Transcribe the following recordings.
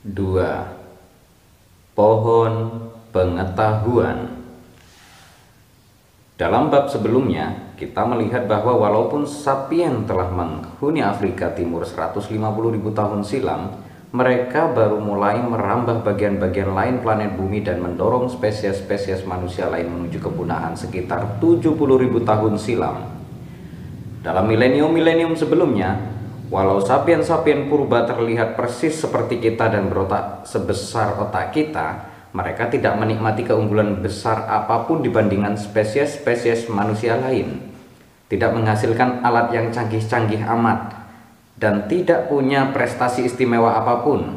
2. Pohon pengetahuan Dalam bab sebelumnya, kita melihat bahwa walaupun sapien telah menghuni Afrika Timur 150.000 tahun silam, mereka baru mulai merambah bagian-bagian lain planet bumi dan mendorong spesies-spesies manusia lain menuju kepunahan sekitar 70.000 tahun silam. Dalam milenium-milenium sebelumnya, Walau sapien-sapien purba terlihat persis seperti kita dan berotak sebesar otak kita, mereka tidak menikmati keunggulan besar apa pun dibandingkan spesies-spesies manusia lain. Tidak menghasilkan alat yang canggih-canggih amat dan tidak punya prestasi istimewa apa pun.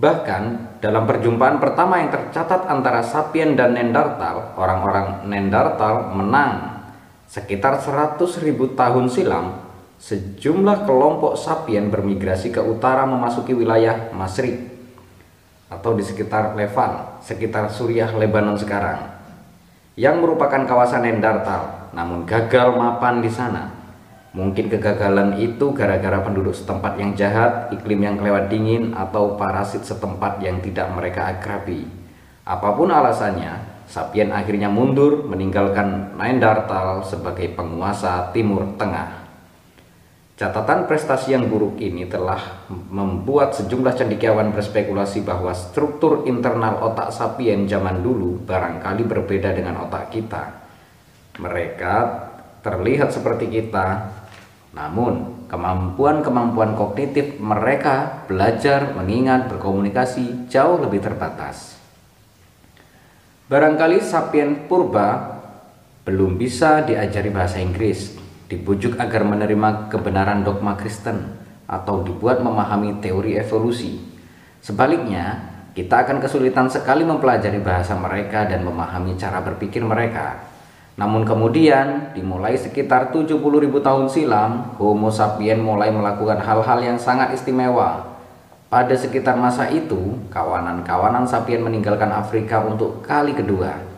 Bahkan dalam perjumpaan pertama yang tercatat antara sapien dan Nendartal, orang-orang Nendartal menang sekitar 100.000 tahun silam sejumlah kelompok sapien bermigrasi ke utara memasuki wilayah Masrik atau di sekitar Levan, sekitar Suriah Lebanon sekarang yang merupakan kawasan Endartal namun gagal mapan di sana. Mungkin kegagalan itu gara-gara penduduk setempat yang jahat iklim yang kelewat dingin atau parasit setempat yang tidak mereka akrabi. Apa pun alasannya Sapien akhirnya mundur meninggalkan Naendartal sebagai penguasa Timur Tengah Catatan prestasi yang buruk ini telah membuat sejumlah cendekiawan berspekulasi bahwa struktur internal otak sapien zaman dulu barangkali berbeda dengan otak kita. Mereka terlihat seperti kita, namun kemampuan-kemampuan kognitif mereka belajar, mengingat, berkomunikasi jauh lebih terbatas. Barangkali sapien purba belum bisa diajari bahasa Inggris dibujuk agar menerima kebenaran dogma Kristen atau dibuat memahami teori evolusi. Sebaliknya, kita akan kesulitan sekali mempelajari bahasa mereka dan memahami cara berpikir mereka. Namun kemudian, dimulai sekitar 70.000 tahun silam, Homo sapien mulai melakukan hal-hal yang sangat istimewa. Pada sekitar masa itu, kawanan-kawanan sapien meninggalkan Afrika untuk kali kedua.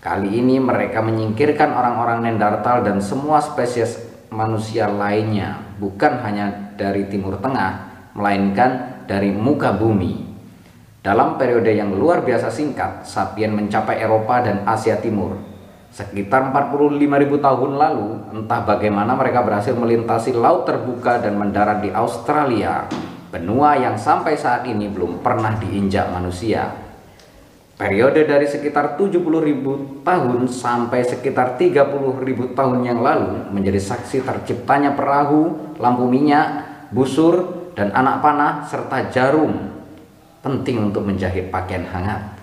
Kali ini mereka menyingkirkan orang-orang Nendartal dan semua spesies manusia lainnya, bukan hanya dari Timur Tengah, melainkan dari muka bumi. Dalam periode yang luar biasa singkat, sapien mencapai Eropa dan Asia Timur. Sekitar 45.000 tahun lalu, entah bagaimana mereka berhasil melintasi laut terbuka dan mendarat di Australia, benua yang sampai saat ini belum pernah diinjak manusia. Periode dari sekitar 70.000 tahun sampai sekitar 30.000 tahun yang lalu menjadi saksi terciptanya perahu, lampu minyak, busur, dan anak panah serta jarum penting untuk menjahit pakaian hangat.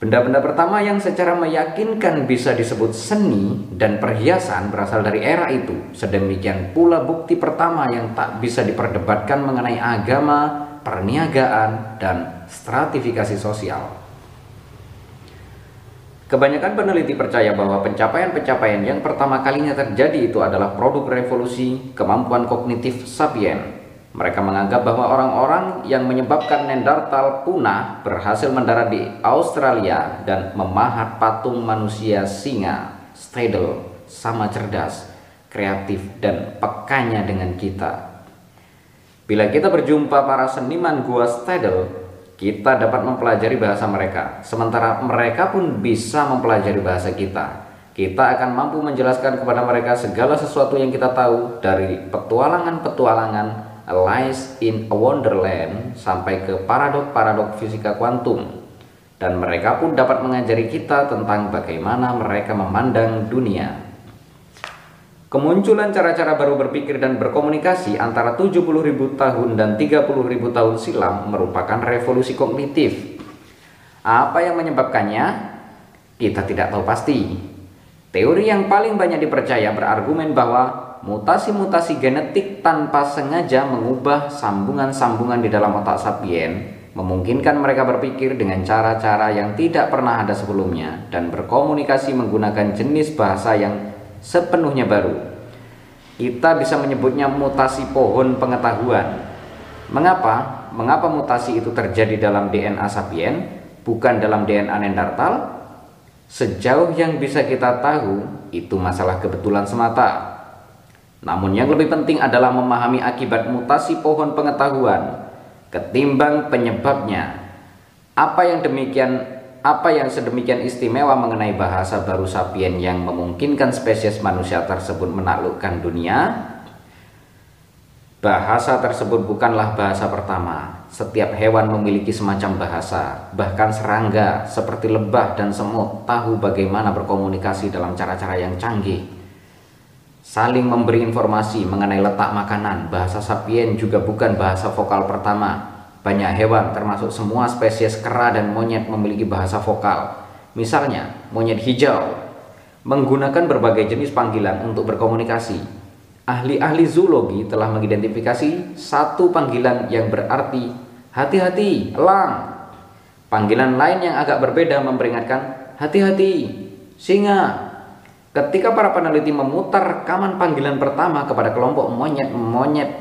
Benda-benda pertama yang secara meyakinkan bisa disebut seni dan perhiasan berasal dari era itu. Sedemikian pula bukti pertama yang tak bisa diperdebatkan mengenai agama, perniagaan, dan stratifikasi sosial. Kebanyakan peneliti percaya bahwa pencapaian-pencapaian yang pertama kalinya terjadi itu adalah produk revolusi kemampuan kognitif sapien. Mereka menganggap bahwa orang-orang yang menyebabkan Nendartal punah berhasil mendarat di Australia dan memahat patung manusia singa, Stadel, sama cerdas, kreatif, dan pekanya dengan kita. Bila kita berjumpa para seniman gua Stadel, kita dapat mempelajari bahasa mereka, sementara mereka pun bisa mempelajari bahasa kita. Kita akan mampu menjelaskan kepada mereka segala sesuatu yang kita tahu dari petualangan-petualangan Alice in a Wonderland sampai ke paradok-paradok fisika kuantum. Dan mereka pun dapat mengajari kita tentang bagaimana mereka memandang dunia. Kemunculan cara-cara baru berpikir dan berkomunikasi antara 70.000 tahun dan 30.000 tahun silam merupakan revolusi kognitif. Apa yang menyebabkannya? Kita tidak tahu pasti. Teori yang paling banyak dipercaya berargumen bahwa mutasi-mutasi genetik tanpa sengaja mengubah sambungan-sambungan di dalam otak sapien memungkinkan mereka berpikir dengan cara-cara yang tidak pernah ada sebelumnya dan berkomunikasi menggunakan jenis bahasa yang sepenuhnya baru. Kita bisa menyebutnya mutasi pohon pengetahuan. Mengapa? Mengapa mutasi itu terjadi dalam DNA sapien, bukan dalam DNA Neanderthal? Sejauh yang bisa kita tahu, itu masalah kebetulan semata. Namun yang lebih penting adalah memahami akibat mutasi pohon pengetahuan. ketimbang penyebabnya. Apa yang demikian apa yang sedemikian istimewa mengenai bahasa baru sapien yang memungkinkan spesies manusia tersebut menaklukkan dunia? Bahasa tersebut bukanlah bahasa pertama. Setiap hewan memiliki semacam bahasa, bahkan serangga seperti lebah dan semut tahu bagaimana berkomunikasi dalam cara-cara yang canggih. Saling memberi informasi mengenai letak makanan, bahasa sapien juga bukan bahasa vokal pertama, banyak hewan termasuk semua spesies kera dan monyet memiliki bahasa vokal. Misalnya, monyet hijau menggunakan berbagai jenis panggilan untuk berkomunikasi. Ahli-ahli zoologi telah mengidentifikasi satu panggilan yang berarti hati-hati, elang. Panggilan lain yang agak berbeda memperingatkan hati-hati, singa. Ketika para peneliti memutar rekaman panggilan pertama kepada kelompok monyet-monyet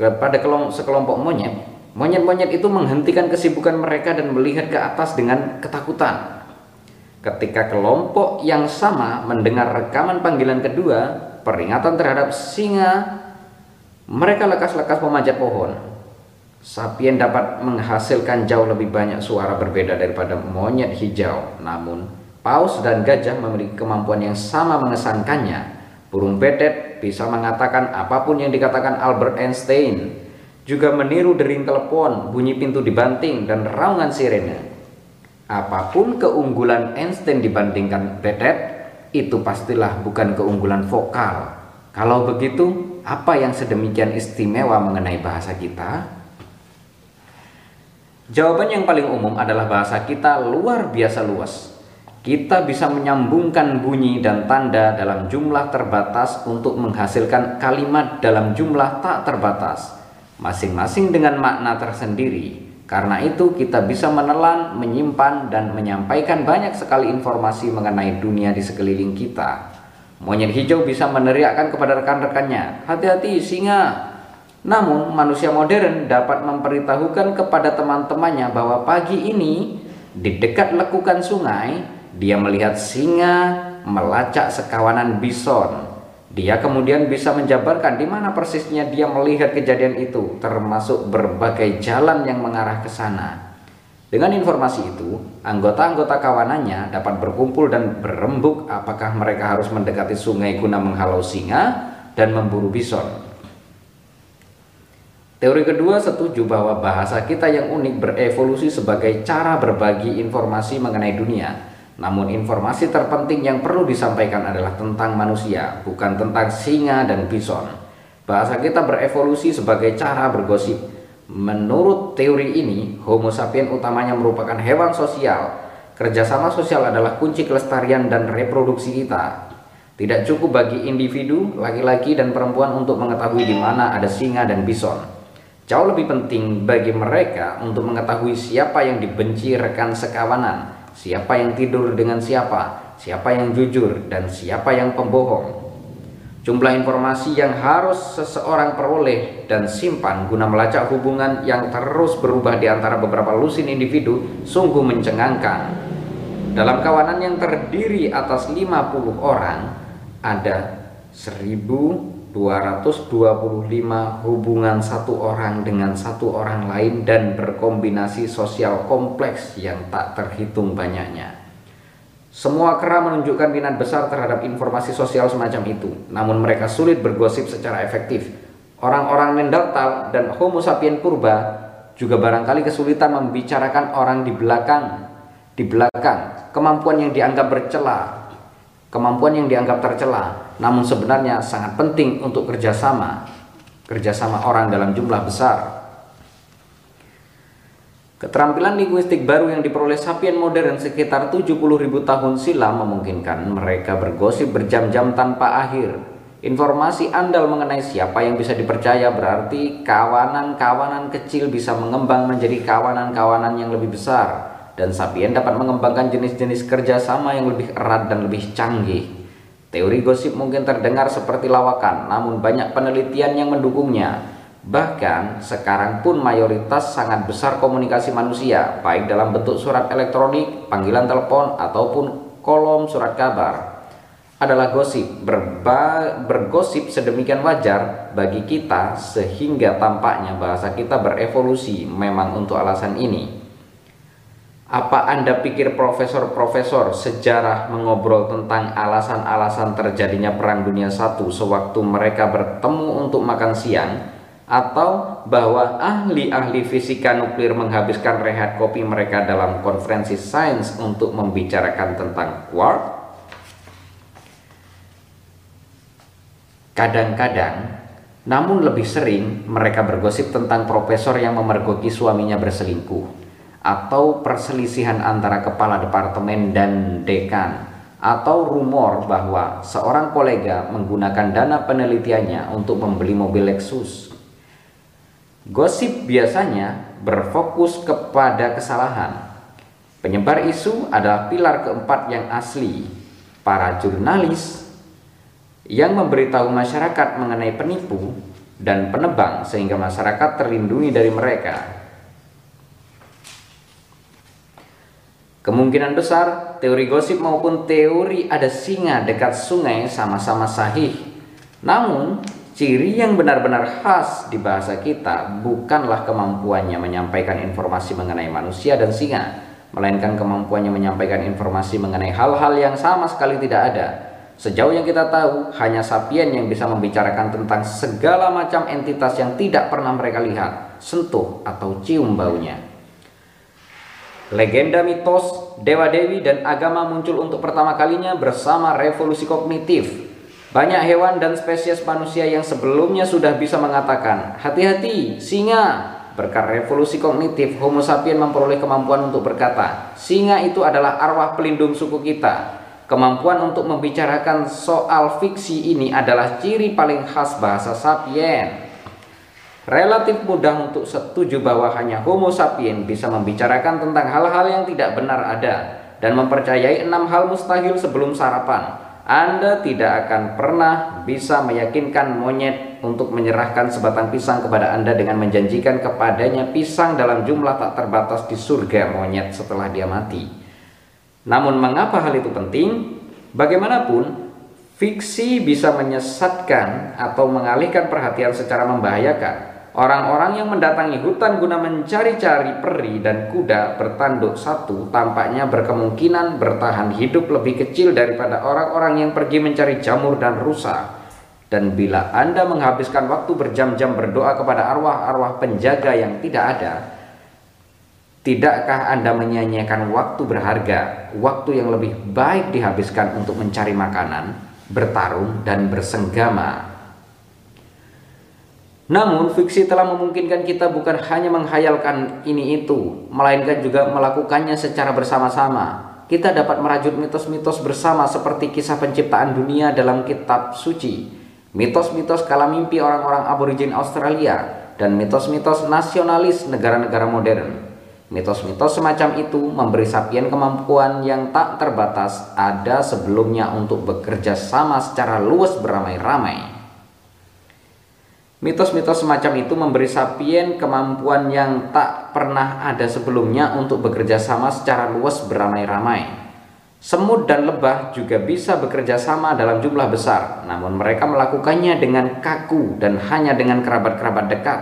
kepada sekelompok monyet, Monyet-monyet itu menghentikan kesibukan mereka dan melihat ke atas dengan ketakutan. Ketika kelompok yang sama mendengar rekaman panggilan kedua, peringatan terhadap singa, mereka lekas-lekas memanjat pohon. Sapien dapat menghasilkan jauh lebih banyak suara berbeda daripada monyet hijau. Namun, paus dan gajah memiliki kemampuan yang sama mengesankannya. Burung betet bisa mengatakan apa pun yang dikatakan Albert Einstein juga meniru dering telepon, bunyi pintu dibanting, dan raungan sirene. Apa pun keunggulan Einstein dibandingkan Betet, itu pastilah bukan keunggulan vokal. Kalau begitu, apa yang sedemikian istimewa mengenai bahasa kita? Jawaban yang paling umum adalah bahasa kita luar biasa luas. Kita bisa menyambungkan bunyi dan tanda dalam jumlah terbatas untuk menghasilkan kalimat dalam jumlah tak terbatas masing-masing dengan makna tersendiri. Karena itu kita bisa menelan, menyimpan, dan menyampaikan banyak sekali informasi mengenai dunia di sekeliling kita. Monyet hijau bisa meneriakkan kepada rekan-rekannya, hati-hati singa. Namun manusia modern dapat memberitahukan kepada teman-temannya bahwa pagi ini di dekat lekukan sungai dia melihat singa melacak sekawanan bison dia kemudian bisa menjabarkan di mana persisnya dia melihat kejadian itu, termasuk berbagai jalan yang mengarah ke sana. Dengan informasi itu, anggota-anggota kawanannya dapat berkumpul dan berembuk apakah mereka harus mendekati sungai guna menghalau singa dan memburu bison. Teori kedua setuju bahwa bahasa kita yang unik berevolusi sebagai cara berbagi informasi mengenai dunia namun informasi terpenting yang perlu disampaikan adalah tentang manusia, bukan tentang singa dan bison. Bahasa kita berevolusi sebagai cara bergosip. Menurut teori ini, Homo sapiens utamanya merupakan hewan sosial. Kerjasama sosial adalah kunci kelestarian dan reproduksi kita. Tidak cukup bagi individu, laki-laki dan perempuan untuk mengetahui di mana ada singa dan bison. Jauh lebih penting bagi mereka untuk mengetahui siapa yang dibenci rekan sekawanan, siapa yang tidur dengan siapa, siapa yang jujur, dan siapa yang pembohong. Jumlah informasi yang harus seseorang peroleh dan simpan guna melacak hubungan yang terus berubah di antara beberapa lusin individu sungguh mencengangkan. Dalam kawanan yang terdiri atas 50 orang, ada 1225 hubungan satu orang dengan satu orang lain dan berkombinasi sosial kompleks yang tak terhitung banyaknya. Semua kera menunjukkan minat besar terhadap informasi sosial semacam itu, namun mereka sulit bergosip secara efektif. Orang-orang Neanderthal dan Homo sapiens purba juga barangkali kesulitan membicarakan orang di belakang, di belakang, kemampuan yang dianggap bercela, kemampuan yang dianggap tercela, namun sebenarnya sangat penting untuk kerjasama, kerjasama orang dalam jumlah besar. Keterampilan linguistik baru yang diperoleh sapien modern sekitar 70.000 tahun silam memungkinkan mereka bergosip berjam-jam tanpa akhir. Informasi andal mengenai siapa yang bisa dipercaya berarti kawanan-kawanan kecil bisa mengembang menjadi kawanan-kawanan yang lebih besar dan sapien dapat mengembangkan jenis-jenis kerjasama yang lebih erat dan lebih canggih. Teori gosip mungkin terdengar seperti lawakan, namun banyak penelitian yang mendukungnya. Bahkan sekarang pun mayoritas sangat besar komunikasi manusia, baik dalam bentuk surat elektronik, panggilan telepon, ataupun kolom surat kabar. adalah gosip. Berba, bergosip sedemikian wajar bagi kita sehingga tampaknya bahasa kita berevolusi memang untuk alasan ini. Apa Anda pikir profesor-profesor sejarah mengobrol tentang alasan-alasan terjadinya Perang Dunia I sewaktu mereka bertemu untuk makan siang? Atau bahwa ahli-ahli fisika nuklir menghabiskan rehat kopi mereka dalam konferensi sains untuk membicarakan tentang quark? Kadang-kadang, namun lebih sering mereka bergosip tentang profesor yang memergoki suaminya berselingkuh atau perselisihan antara kepala departemen dan dekan atau rumor bahwa seorang kolega menggunakan dana penelitiannya untuk membeli mobil Lexus. Gosip biasanya berfokus kepada kesalahan. Penyebar isu adalah pilar keempat yang asli. Para jurnalis yang memberitahu masyarakat mengenai penipu dan penebang sehingga masyarakat terlindungi dari mereka Kemungkinan besar teori gosip maupun teori ada singa dekat sungai sama-sama sahih. Namun, ciri yang benar-benar khas di bahasa kita bukanlah kemampuannya menyampaikan informasi mengenai manusia dan singa, melainkan kemampuannya menyampaikan informasi mengenai hal-hal yang sama sekali tidak ada. Sejauh yang kita tahu, hanya sapien yang bisa membicarakan tentang segala macam entitas yang tidak pernah mereka lihat, sentuh, atau cium baunya. Legenda mitos, dewa-dewi, dan agama muncul untuk pertama kalinya bersama revolusi kognitif. Banyak hewan dan spesies manusia yang sebelumnya sudah bisa mengatakan, hati-hati, singa. Berkat revolusi kognitif, Homo sapien memperoleh kemampuan untuk berkata, singa itu adalah arwah pelindung suku kita. Kemampuan untuk membicarakan soal fiksi ini adalah ciri paling khas bahasa sapien. Relatif mudah untuk setuju bahwa hanya Homo sapien bisa membicarakan tentang hal-hal yang tidak benar ada dan mempercayai enam hal mustahil sebelum sarapan. Anda tidak akan pernah bisa meyakinkan monyet untuk menyerahkan sebatang pisang kepada Anda dengan menjanjikan kepadanya pisang dalam jumlah tak terbatas di surga monyet setelah dia mati. Namun mengapa hal itu penting? Bagaimanapun, fiksi bisa menyesatkan atau mengalihkan perhatian secara membahayakan Orang-orang yang mendatangi hutan guna mencari-cari peri dan kuda bertanduk satu tampaknya berkemungkinan bertahan hidup lebih kecil daripada orang-orang yang pergi mencari jamur dan rusa. Dan bila Anda menghabiskan waktu berjam-jam berdoa kepada arwah-arwah penjaga yang tidak ada, tidakkah Anda menyanyiakan waktu berharga, waktu yang lebih baik dihabiskan untuk mencari makanan, bertarung, dan bersenggama namun, fiksi telah memungkinkan kita bukan hanya menghayalkan ini itu, melainkan juga melakukannya secara bersama-sama. Kita dapat merajut mitos-mitos bersama seperti kisah penciptaan dunia dalam kitab suci, mitos-mitos kala mimpi orang-orang aborigin Australia, dan mitos-mitos nasionalis negara-negara modern. Mitos-mitos semacam itu memberi sapien kemampuan yang tak terbatas ada sebelumnya untuk bekerja sama secara luas beramai-ramai. Mitos-mitos semacam itu memberi sapien kemampuan yang tak pernah ada sebelumnya untuk bekerja sama secara luas beramai-ramai. Semut dan lebah juga bisa bekerja sama dalam jumlah besar, namun mereka melakukannya dengan kaku dan hanya dengan kerabat-kerabat dekat.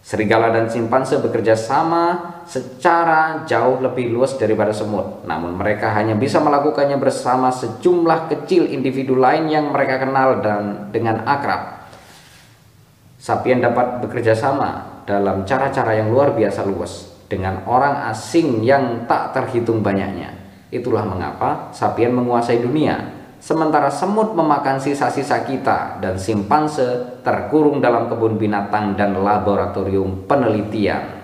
Serigala dan simpanse bekerja sama secara jauh lebih luas daripada semut, namun mereka hanya bisa melakukannya bersama sejumlah kecil individu lain yang mereka kenal dan dengan akrab. Sapien dapat bekerja sama dalam cara-cara yang luar biasa luas dengan orang asing yang tak terhitung banyaknya. Itulah mengapa sapien menguasai dunia, sementara semut memakan sisa-sisa kita dan simpanse terkurung dalam kebun binatang dan laboratorium penelitian.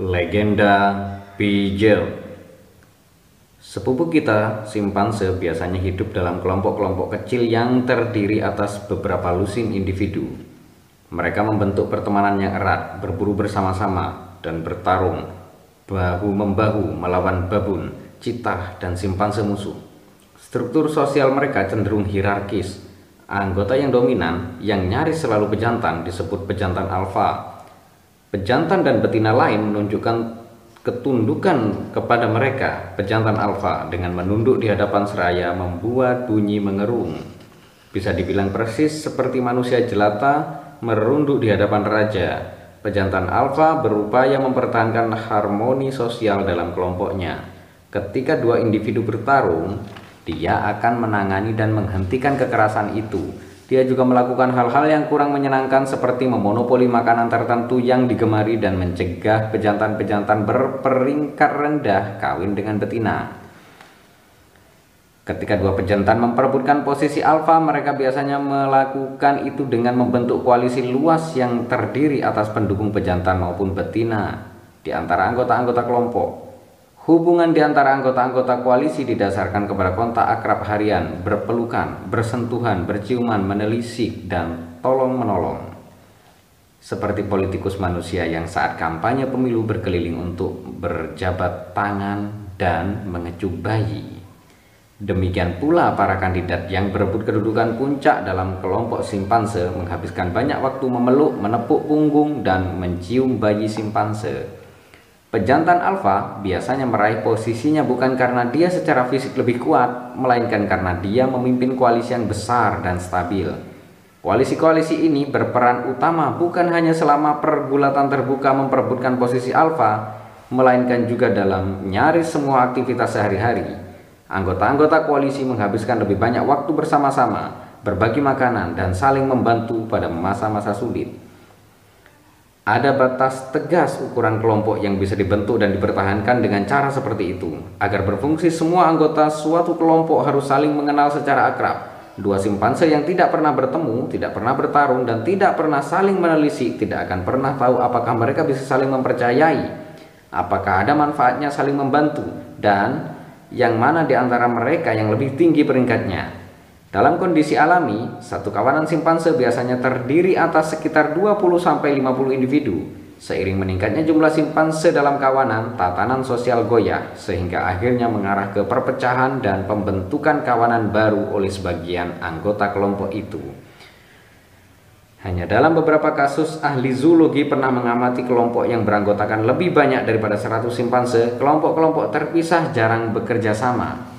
Legenda Pijel Sepupu kita, simpanse, biasanya hidup dalam kelompok-kelompok kecil yang terdiri atas beberapa lusin individu. Mereka membentuk pertemanan yang erat, berburu bersama-sama, dan bertarung bahu-membahu melawan babun, citah, dan simpanse musuh. Struktur sosial mereka cenderung hierarkis. Anggota yang dominan, yang nyaris selalu pejantan, disebut pejantan alfa. Pejantan dan betina lain menunjukkan ketundukan kepada mereka, pejantan alfa dengan menunduk di hadapan seraya membuat bunyi mengerung. Bisa dibilang persis seperti manusia jelata merunduk di hadapan raja. Pejantan alfa berupaya mempertahankan harmoni sosial dalam kelompoknya. Ketika dua individu bertarung, dia akan menangani dan menghentikan kekerasan itu dia juga melakukan hal-hal yang kurang menyenangkan seperti memonopoli makanan tertentu yang digemari dan mencegah pejantan-pejantan berperingkat rendah kawin dengan betina. Ketika dua pejantan memperebutkan posisi alfa, mereka biasanya melakukan itu dengan membentuk koalisi luas yang terdiri atas pendukung pejantan maupun betina di antara anggota-anggota kelompok. Hubungan di antara anggota-anggota koalisi didasarkan kepada kontak akrab harian, berpelukan, bersentuhan, berciuman, menelisik, dan tolong-menolong. Seperti politikus manusia yang saat kampanye pemilu berkeliling untuk berjabat tangan dan mengecup bayi. Demikian pula para kandidat yang berebut kedudukan puncak dalam kelompok simpanse menghabiskan banyak waktu memeluk, menepuk punggung, dan mencium bayi simpanse Pejantan alfa biasanya meraih posisinya bukan karena dia secara fisik lebih kuat, melainkan karena dia memimpin koalisi yang besar dan stabil. Koalisi-koalisi ini berperan utama bukan hanya selama pergulatan terbuka memperebutkan posisi alfa, melainkan juga dalam nyaris semua aktivitas sehari-hari. Anggota-anggota koalisi menghabiskan lebih banyak waktu bersama-sama, berbagi makanan, dan saling membantu pada masa-masa sulit. Ada batas tegas ukuran kelompok yang bisa dibentuk dan dipertahankan dengan cara seperti itu. Agar berfungsi semua anggota suatu kelompok harus saling mengenal secara akrab. Dua simpanse yang tidak pernah bertemu, tidak pernah bertarung, dan tidak pernah saling menelisik tidak akan pernah tahu apakah mereka bisa saling mempercayai, apakah ada manfaatnya saling membantu, dan yang mana di antara mereka yang lebih tinggi peringkatnya. Dalam kondisi alami, satu kawanan simpanse biasanya terdiri atas sekitar 20-50 individu. Seiring meningkatnya jumlah simpanse dalam kawanan, tatanan sosial goyah, sehingga akhirnya mengarah ke perpecahan dan pembentukan kawanan baru oleh sebagian anggota kelompok itu. Hanya dalam beberapa kasus, ahli zoologi pernah mengamati kelompok yang beranggotakan lebih banyak daripada 100 simpanse, kelompok-kelompok terpisah jarang bekerja sama,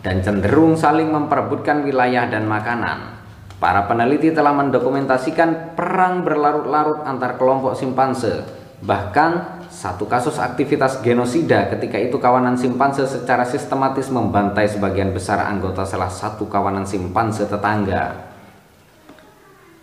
dan cenderung saling memperebutkan wilayah dan makanan. Para peneliti telah mendokumentasikan perang berlarut-larut antar kelompok simpanse. Bahkan satu kasus aktivitas genosida ketika itu kawanan simpanse secara sistematis membantai sebagian besar anggota salah satu kawanan simpanse tetangga.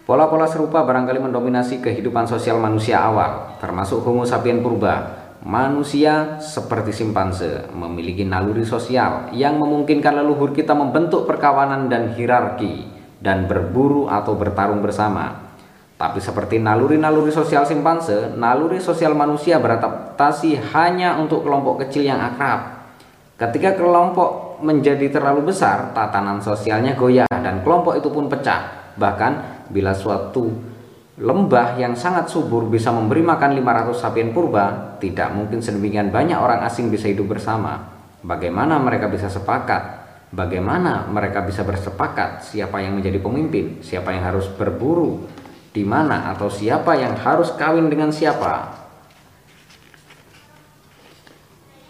Pola-pola serupa barangkali mendominasi kehidupan sosial manusia awal, termasuk Homo sapiens purba, Manusia seperti simpanse memiliki naluri sosial yang memungkinkan leluhur kita membentuk perkawanan dan hierarki dan berburu atau bertarung bersama. Tapi seperti naluri-naluri sosial simpanse, naluri sosial manusia beradaptasi hanya untuk kelompok kecil yang akrab. Ketika kelompok menjadi terlalu besar, tatanan sosialnya goyah dan kelompok itu pun pecah. Bahkan bila suatu lembah yang sangat subur bisa memberi makan 500 sapien purba, tidak mungkin sedemikian banyak orang asing bisa hidup bersama. Bagaimana mereka bisa sepakat? Bagaimana mereka bisa bersepakat siapa yang menjadi pemimpin, siapa yang harus berburu, di mana atau siapa yang harus kawin dengan siapa?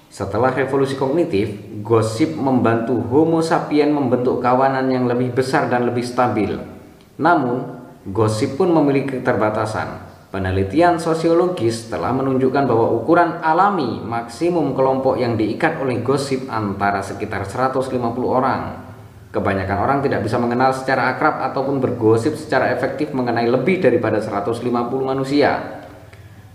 Setelah revolusi kognitif, gosip membantu Homo sapien membentuk kawanan yang lebih besar dan lebih stabil. Namun, Gosip pun memiliki keterbatasan. Penelitian sosiologis telah menunjukkan bahwa ukuran alami maksimum kelompok yang diikat oleh gosip antara sekitar 150 orang. Kebanyakan orang tidak bisa mengenal secara akrab ataupun bergosip secara efektif mengenai lebih daripada 150 manusia.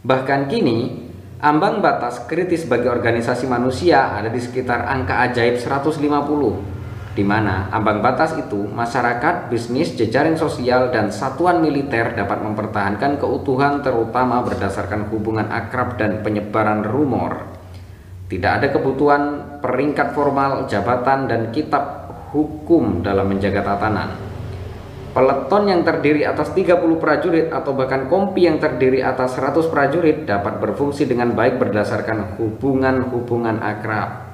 Bahkan kini, ambang batas kritis bagi organisasi manusia ada di sekitar angka ajaib 150 di mana ambang batas itu masyarakat, bisnis, jejaring sosial, dan satuan militer dapat mempertahankan keutuhan terutama berdasarkan hubungan akrab dan penyebaran rumor. Tidak ada kebutuhan peringkat formal, jabatan, dan kitab hukum dalam menjaga tatanan. Peleton yang terdiri atas 30 prajurit atau bahkan kompi yang terdiri atas 100 prajurit dapat berfungsi dengan baik berdasarkan hubungan-hubungan akrab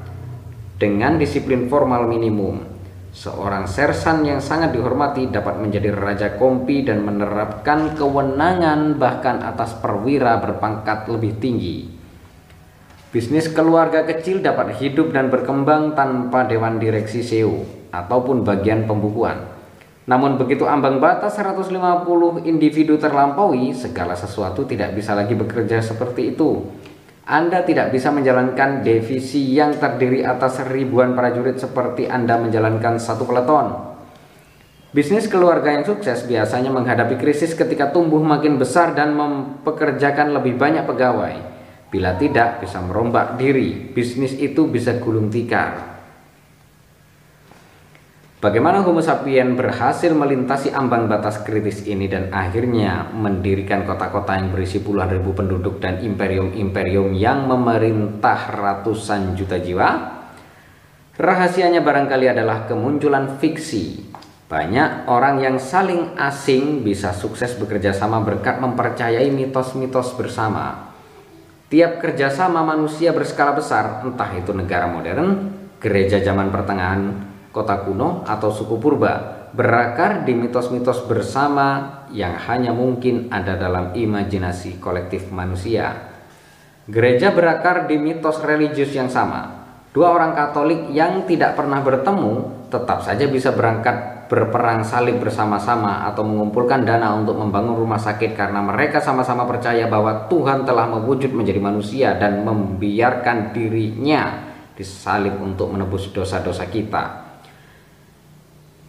dengan disiplin formal minimum. Seorang sersan yang sangat dihormati dapat menjadi raja kompi dan menerapkan kewenangan bahkan atas perwira berpangkat lebih tinggi. Bisnis keluarga kecil dapat hidup dan berkembang tanpa dewan direksi SEO ataupun bagian pembukuan. Namun begitu ambang batas 150 individu terlampaui, segala sesuatu tidak bisa lagi bekerja seperti itu. Anda tidak bisa menjalankan divisi yang terdiri atas ribuan prajurit seperti Anda menjalankan satu peleton. Bisnis keluarga yang sukses biasanya menghadapi krisis ketika tumbuh makin besar dan mempekerjakan lebih banyak pegawai. Bila tidak, bisa merombak diri. Bisnis itu bisa gulung tikar. Bagaimana Homo sapien berhasil melintasi ambang batas kritis ini dan akhirnya mendirikan kota-kota yang berisi puluhan ribu penduduk dan imperium-imperium yang memerintah ratusan juta jiwa? Rahasianya barangkali adalah kemunculan fiksi. Banyak orang yang saling asing bisa sukses bekerja sama berkat mempercayai mitos-mitos bersama. Tiap kerjasama manusia berskala besar, entah itu negara modern, gereja zaman pertengahan, kota kuno, atau suku purba, berakar di mitos-mitos bersama yang hanya mungkin ada dalam imajinasi kolektif manusia. Gereja berakar di mitos religius yang sama. Dua orang Katolik yang tidak pernah bertemu tetap saja bisa berangkat berperang salib bersama-sama atau mengumpulkan dana untuk membangun rumah sakit karena mereka sama-sama percaya bahwa Tuhan telah mewujud menjadi manusia dan membiarkan dirinya disalib untuk menebus dosa-dosa kita.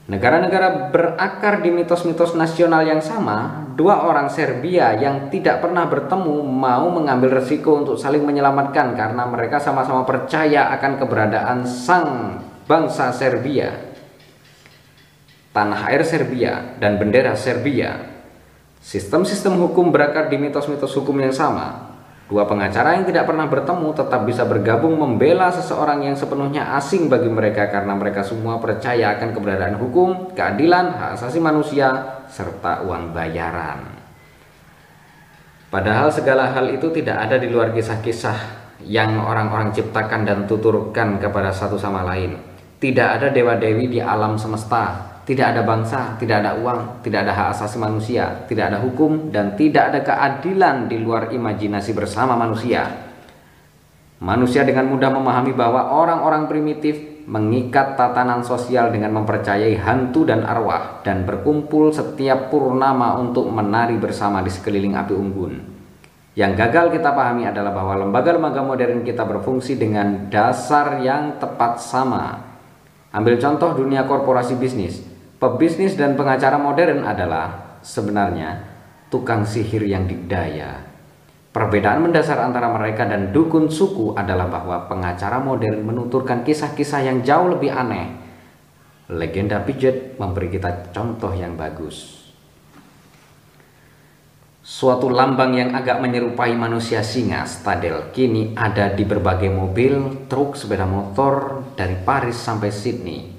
Negara-negara berakar di mitos-mitos nasional yang sama, dua orang Serbia yang tidak pernah bertemu mau mengambil resiko untuk saling menyelamatkan karena mereka sama-sama percaya akan keberadaan sang bangsa Serbia tanah air Serbia dan bendera Serbia. Sistem-sistem hukum berakar di mitos-mitos hukum yang sama. Dua pengacara yang tidak pernah bertemu tetap bisa bergabung membela seseorang yang sepenuhnya asing bagi mereka karena mereka semua percaya akan keberadaan hukum, keadilan, hak asasi manusia, serta uang bayaran. Padahal segala hal itu tidak ada di luar kisah-kisah yang orang-orang ciptakan dan tuturkan kepada satu sama lain. Tidak ada dewa-dewi di alam semesta tidak ada bangsa, tidak ada uang, tidak ada hak asasi manusia, tidak ada hukum, dan tidak ada keadilan di luar imajinasi bersama manusia. Manusia dengan mudah memahami bahwa orang-orang primitif mengikat tatanan sosial dengan mempercayai hantu dan arwah dan berkumpul setiap purnama untuk menari bersama di sekeliling api unggun. Yang gagal kita pahami adalah bahwa lembaga-lembaga modern kita berfungsi dengan dasar yang tepat sama. Ambil contoh dunia korporasi bisnis. Pebisnis dan pengacara modern adalah sebenarnya tukang sihir yang didaya. Perbedaan mendasar antara mereka dan dukun suku adalah bahwa pengacara modern menuturkan kisah-kisah yang jauh lebih aneh. Legenda pijet memberi kita contoh yang bagus. Suatu lambang yang agak menyerupai manusia singa, stadel, kini ada di berbagai mobil, truk, sepeda motor dari Paris sampai Sydney.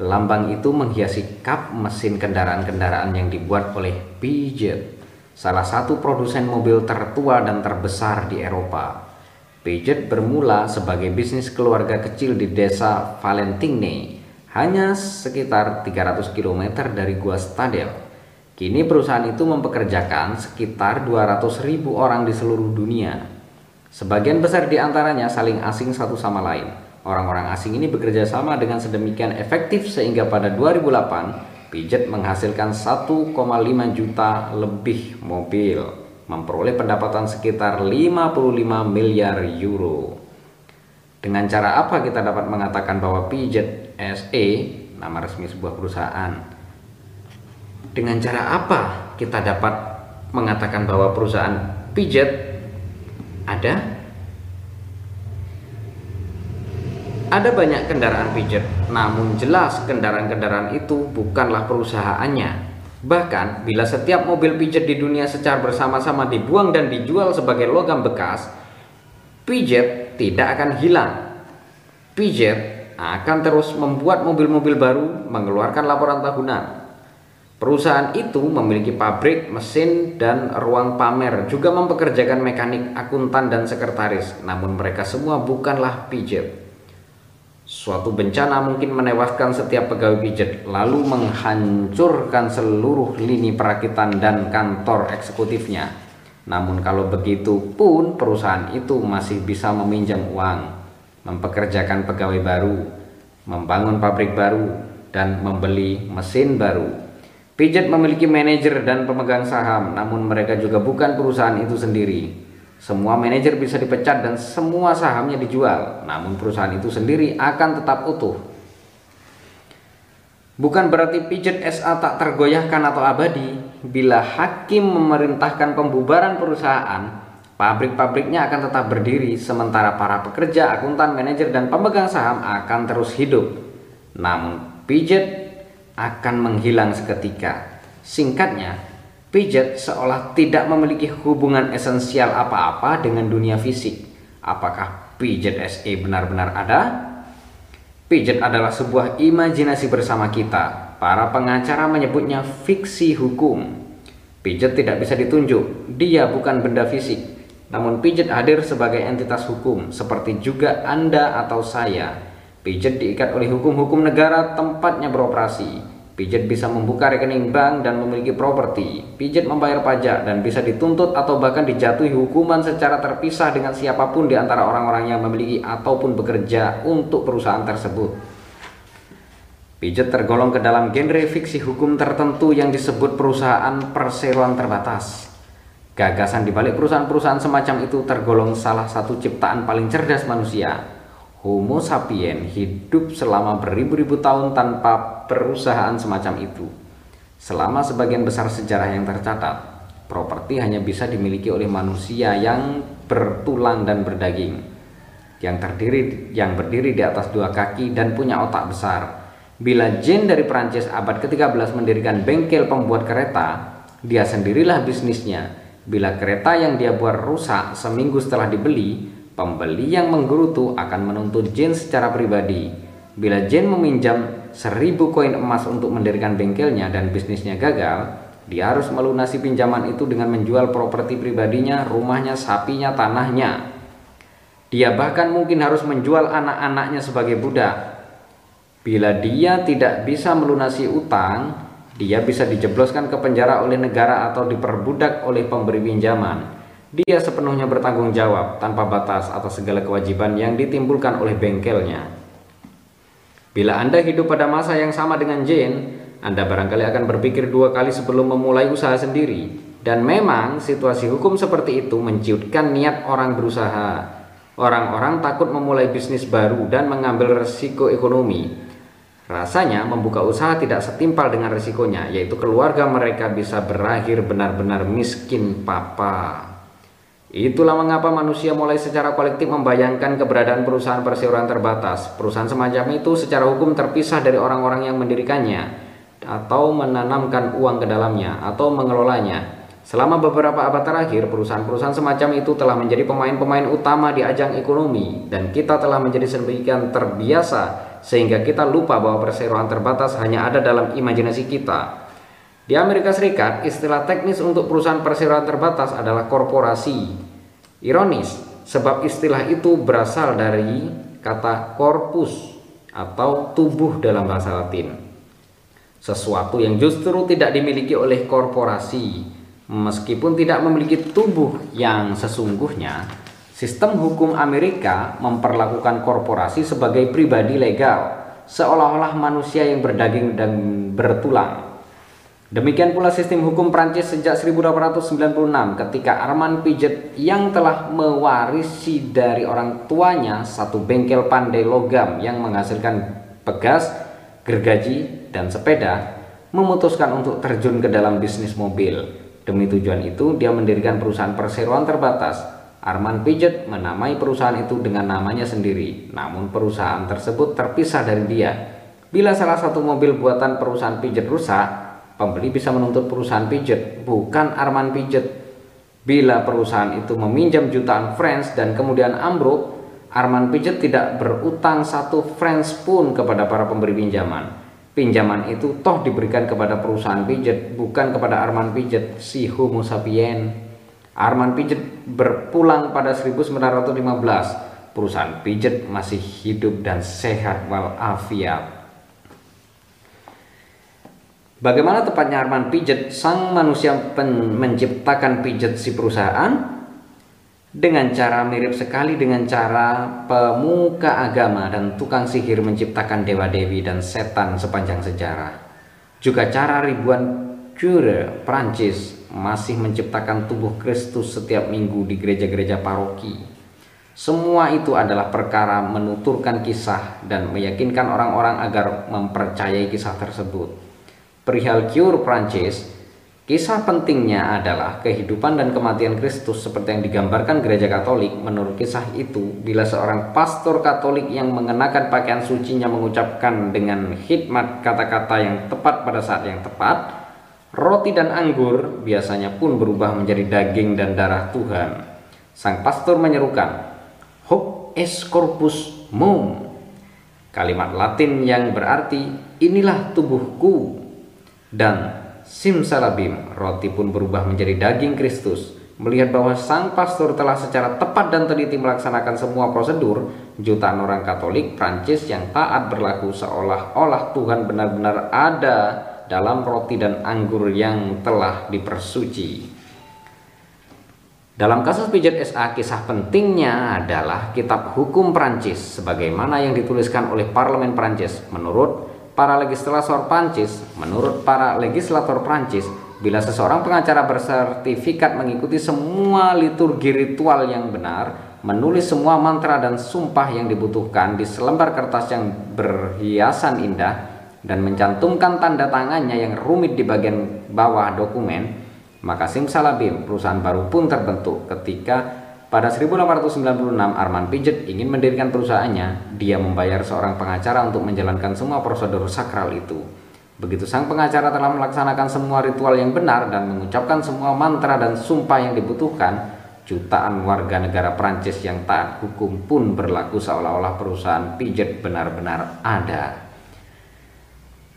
Lambang itu menghiasi kap mesin kendaraan-kendaraan yang dibuat oleh Peugeot, salah satu produsen mobil tertua dan terbesar di Eropa. Peugeot bermula sebagai bisnis keluarga kecil di desa Valentine, hanya sekitar 300 km dari Gua Stadel. Kini perusahaan itu mempekerjakan sekitar 200 ribu orang di seluruh dunia. Sebagian besar di antaranya saling asing satu sama lain Orang-orang asing ini bekerja sama dengan sedemikian efektif sehingga pada 2008 Pijet menghasilkan 1,5 juta lebih mobil, memperoleh pendapatan sekitar 55 miliar euro. Dengan cara apa kita dapat mengatakan bahwa Pijet SE, nama resmi sebuah perusahaan, dengan cara apa kita dapat mengatakan bahwa perusahaan Pijet ada Ada banyak kendaraan pijat, namun jelas kendaraan-kendaraan itu bukanlah perusahaannya. Bahkan, bila setiap mobil pijat di dunia secara bersama-sama dibuang dan dijual sebagai logam bekas, pijat tidak akan hilang. Pijat akan terus membuat mobil-mobil baru mengeluarkan laporan tahunan. Perusahaan itu memiliki pabrik, mesin, dan ruang pamer, juga mempekerjakan mekanik, akuntan, dan sekretaris. Namun mereka semua bukanlah pijat. Suatu bencana mungkin menewaskan setiap pegawai pijat, lalu menghancurkan seluruh lini perakitan dan kantor eksekutifnya. Namun kalau begitu pun perusahaan itu masih bisa meminjam uang, mempekerjakan pegawai baru, membangun pabrik baru, dan membeli mesin baru. Pijet memiliki manajer dan pemegang saham, namun mereka juga bukan perusahaan itu sendiri. Semua manajer bisa dipecat dan semua sahamnya dijual, namun perusahaan itu sendiri akan tetap utuh. Bukan berarti Pijet SA tak tergoyahkan atau abadi, bila hakim memerintahkan pembubaran perusahaan, pabrik-pabriknya akan tetap berdiri, sementara para pekerja, akuntan, manajer, dan pemegang saham akan terus hidup. Namun, pijet akan menghilang seketika. Singkatnya, pijet seolah tidak memiliki hubungan esensial apa-apa dengan dunia fisik. Apakah pijet SE benar-benar ada? Pijet adalah sebuah imajinasi bersama kita, Para pengacara menyebutnya fiksi hukum. Pijet tidak bisa ditunjuk, dia bukan benda fisik. Namun pijet hadir sebagai entitas hukum, seperti juga Anda atau saya. Pijet diikat oleh hukum-hukum negara tempatnya beroperasi. Pijet bisa membuka rekening bank dan memiliki properti. Pijet membayar pajak dan bisa dituntut atau bahkan dijatuhi hukuman secara terpisah dengan siapa pun di antara orang-orang yang memiliki ataupun bekerja untuk perusahaan tersebut. Pijet tergolong ke dalam genre fiksi hukum tertentu yang disebut perusahaan perseroan terbatas. Gagasan di balik perusahaan-perusahaan semacam itu tergolong salah satu ciptaan paling cerdas manusia. Homo sapien hidup selama beribu-ribu tahun tanpa perusahaan semacam itu. Selama sebagian besar sejarah yang tercatat, properti hanya bisa dimiliki oleh manusia yang bertulang dan berdaging, yang terdiri yang berdiri di atas dua kaki dan punya otak besar Bila Jane dari Prancis abad ke-13 mendirikan bengkel pembuat kereta, dia sendirilah bisnisnya. Bila kereta yang dia buat rusak seminggu setelah dibeli, pembeli yang menggerutu akan menuntut Jane secara pribadi. Bila Jane meminjam seribu koin emas untuk mendirikan bengkelnya dan bisnisnya gagal, dia harus melunasi pinjaman itu dengan menjual properti pribadinya, rumahnya, sapinya, tanahnya. Dia bahkan mungkin harus menjual anak-anaknya sebagai budak Bila dia tidak bisa melunasi utang, dia bisa dijebloskan ke penjara oleh negara atau diperbudak oleh pemberi pinjaman. Dia sepenuhnya bertanggung jawab tanpa batas atas segala kewajiban yang ditimbulkan oleh bengkelnya. Bila Anda hidup pada masa yang sama dengan Jane, Anda barangkali akan berpikir dua kali sebelum memulai usaha sendiri. Dan memang situasi hukum seperti itu menciutkan niat orang berusaha. Orang-orang takut memulai bisnis baru dan mengambil resiko ekonomi Rasanya membuka usaha tidak setimpal dengan risikonya, yaitu keluarga mereka bisa berakhir benar-benar miskin papa. Itulah mengapa manusia mulai secara kolektif membayangkan keberadaan perusahaan perseroan terbatas. Perusahaan semacam itu secara hukum terpisah dari orang-orang yang mendirikannya atau menanamkan uang ke dalamnya atau mengelolanya. Selama beberapa abad terakhir, perusahaan-perusahaan semacam itu telah menjadi pemain-pemain utama di ajang ekonomi dan kita telah menjadi sedemikian terbiasa sehingga kita lupa bahwa perseroan terbatas hanya ada dalam imajinasi kita. Di Amerika Serikat, istilah teknis untuk perusahaan perseroan terbatas adalah korporasi. Ironis, sebab istilah itu berasal dari kata corpus atau tubuh dalam bahasa Latin. Sesuatu yang justru tidak dimiliki oleh korporasi, meskipun tidak memiliki tubuh yang sesungguhnya, Sistem hukum Amerika memperlakukan korporasi sebagai pribadi legal, seolah-olah manusia yang berdaging dan bertulang. Demikian pula sistem hukum Prancis sejak 1896 ketika Armand Piget yang telah mewarisi dari orang tuanya satu bengkel pandai logam yang menghasilkan pegas, gergaji, dan sepeda memutuskan untuk terjun ke dalam bisnis mobil. Demi tujuan itu, dia mendirikan perusahaan perseroan terbatas Arman Pijet menamai perusahaan itu dengan namanya sendiri, namun perusahaan tersebut terpisah dari dia. Bila salah satu mobil buatan perusahaan pijet rusak, pembeli bisa menuntut perusahaan pijet, bukan Arman Pijet. Bila perusahaan itu meminjam jutaan francs dan kemudian ambruk, Arman Pijet tidak berutang satu francs pun kepada para pemberi pinjaman. Pinjaman itu toh diberikan kepada perusahaan pijet, bukan kepada Arman Pijet, si homo sapien. Arman Pijet berpulang pada 1915. Perusahaan pijet masih hidup dan sehat walafiat. Bagaimana tepatnya Arman Pijet, sang manusia menciptakan pijet si perusahaan? Dengan cara mirip sekali dengan cara pemuka agama dan tukang sihir menciptakan dewa-dewi dan setan sepanjang sejarah. Juga cara ribuan cure Prancis masih menciptakan tubuh Kristus setiap minggu di gereja-gereja paroki. Semua itu adalah perkara menuturkan kisah dan meyakinkan orang-orang agar mempercayai kisah tersebut. Perihal Cure Prancis, kisah pentingnya adalah kehidupan dan kematian Kristus seperti yang digambarkan gereja Katolik. Menurut kisah itu, bila seorang pastor Katolik yang mengenakan pakaian sucinya mengucapkan dengan hikmat kata-kata yang tepat pada saat yang tepat, roti dan anggur biasanya pun berubah menjadi daging dan darah Tuhan. Sang pastor menyerukan, Hoc es corpus mum. Kalimat Latin yang berarti inilah tubuhku dan simsalabim, roti pun berubah menjadi daging Kristus. Melihat bahwa sang pastor telah secara tepat dan teliti melaksanakan semua prosedur, jutaan orang Katolik Prancis yang taat berlaku seolah-olah Tuhan benar-benar ada dalam roti dan anggur yang telah dipersuci. Dalam kasus pijat SA, kisah pentingnya adalah kitab hukum Prancis sebagaimana yang dituliskan oleh parlemen Prancis menurut para legislator Prancis, menurut para legislator Prancis, bila seseorang pengacara bersertifikat mengikuti semua liturgi ritual yang benar, menulis semua mantra dan sumpah yang dibutuhkan di selembar kertas yang berhiasan indah, dan mencantumkan tanda tangannya yang rumit di bagian bawah dokumen, maka simsalabim perusahaan baru pun terbentuk ketika pada 1896, Arman Pijet ingin mendirikan perusahaannya. Dia membayar seorang pengacara untuk menjalankan semua prosedur sakral itu. Begitu sang pengacara telah melaksanakan semua ritual yang benar dan mengucapkan semua mantra dan sumpah yang dibutuhkan, jutaan warga negara Prancis yang taat hukum pun berlaku seolah-olah perusahaan pijet benar-benar ada.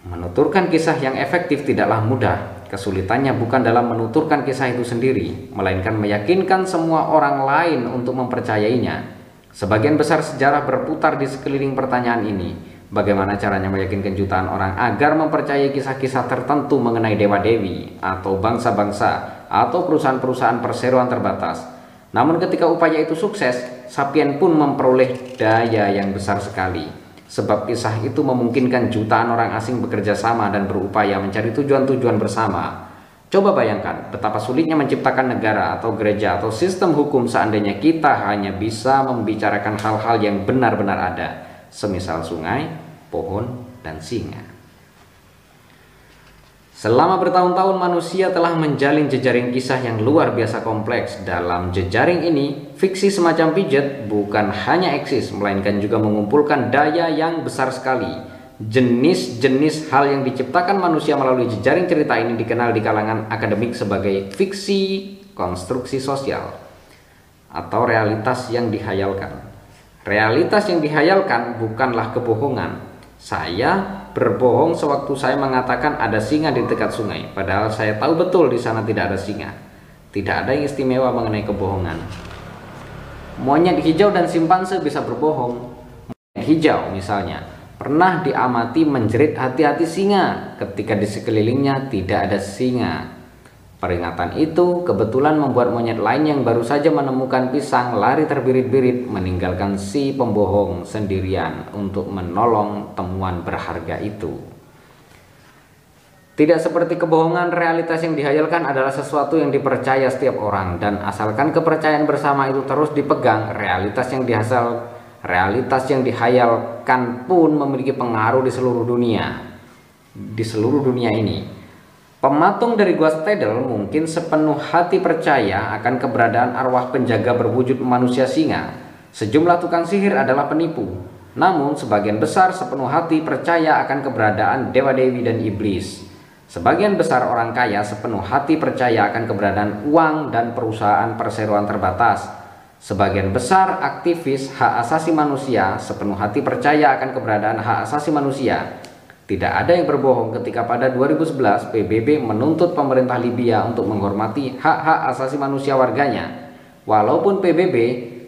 Menuturkan kisah yang efektif tidaklah mudah, Kesulitannya bukan dalam menuturkan kisah itu sendiri, melainkan meyakinkan semua orang lain untuk mempercayainya. Sebagian besar sejarah berputar di sekeliling pertanyaan ini. Bagaimana caranya meyakinkan jutaan orang agar mempercayai kisah-kisah tertentu mengenai dewa-dewi atau bangsa-bangsa atau perusahaan-perusahaan perseroan terbatas. Namun ketika upaya itu sukses, Sapien pun memperoleh daya yang besar sekali. Sebab kisah itu memungkinkan jutaan orang asing bekerja sama dan berupaya mencari tujuan-tujuan bersama. Coba bayangkan betapa sulitnya menciptakan negara atau gereja atau sistem hukum seandainya kita hanya bisa membicarakan hal-hal yang benar-benar ada, semisal sungai, pohon, dan singa. Selama bertahun-tahun manusia telah menjalin jejaring kisah yang luar biasa kompleks. Dalam jejaring ini, fiksi semacam pijet bukan hanya eksis, melainkan juga mengumpulkan daya yang besar sekali. Jenis-jenis hal yang diciptakan manusia melalui jejaring cerita ini dikenal di kalangan akademik sebagai fiksi konstruksi sosial atau realitas yang dihayalkan. Realitas yang dihayalkan bukanlah kebohongan. Saya berbohong sewaktu saya mengatakan ada singa di dekat sungai, padahal saya tahu betul di sana tidak ada singa. Tidak ada yang istimewa mengenai kebohongan. Monyet hijau dan simpanse bisa berbohong. Monyet hijau misalnya pernah diamati menjerit hati-hati singa ketika di sekelilingnya tidak ada singa. Peringatan itu kebetulan membuat monyet lain yang baru saja menemukan pisang lari terbirit-birit meninggalkan si pembohong sendirian untuk menolong temuan berharga itu. Tidak seperti kebohongan, realitas yang dihayalkan adalah sesuatu yang dipercaya setiap orang dan asalkan kepercayaan bersama itu terus dipegang, realitas yang dihasal realitas yang dihayalkan pun memiliki pengaruh di seluruh dunia. Di seluruh dunia ini. Pematung dari Gua Stedel mungkin sepenuh hati percaya akan keberadaan arwah penjaga berwujud manusia singa. Sejumlah tukang sihir adalah penipu. Namun sebagian besar sepenuh hati percaya akan keberadaan dewa-dewi dan iblis. Sebagian besar orang kaya sepenuh hati percaya akan keberadaan uang dan perusahaan perseroan terbatas. Sebagian besar aktivis hak asasi manusia sepenuh hati percaya akan keberadaan hak asasi manusia. Tidak ada yang berbohong ketika pada 2011 PBB menuntut pemerintah Libya untuk menghormati hak-hak asasi manusia warganya. Walaupun PBB,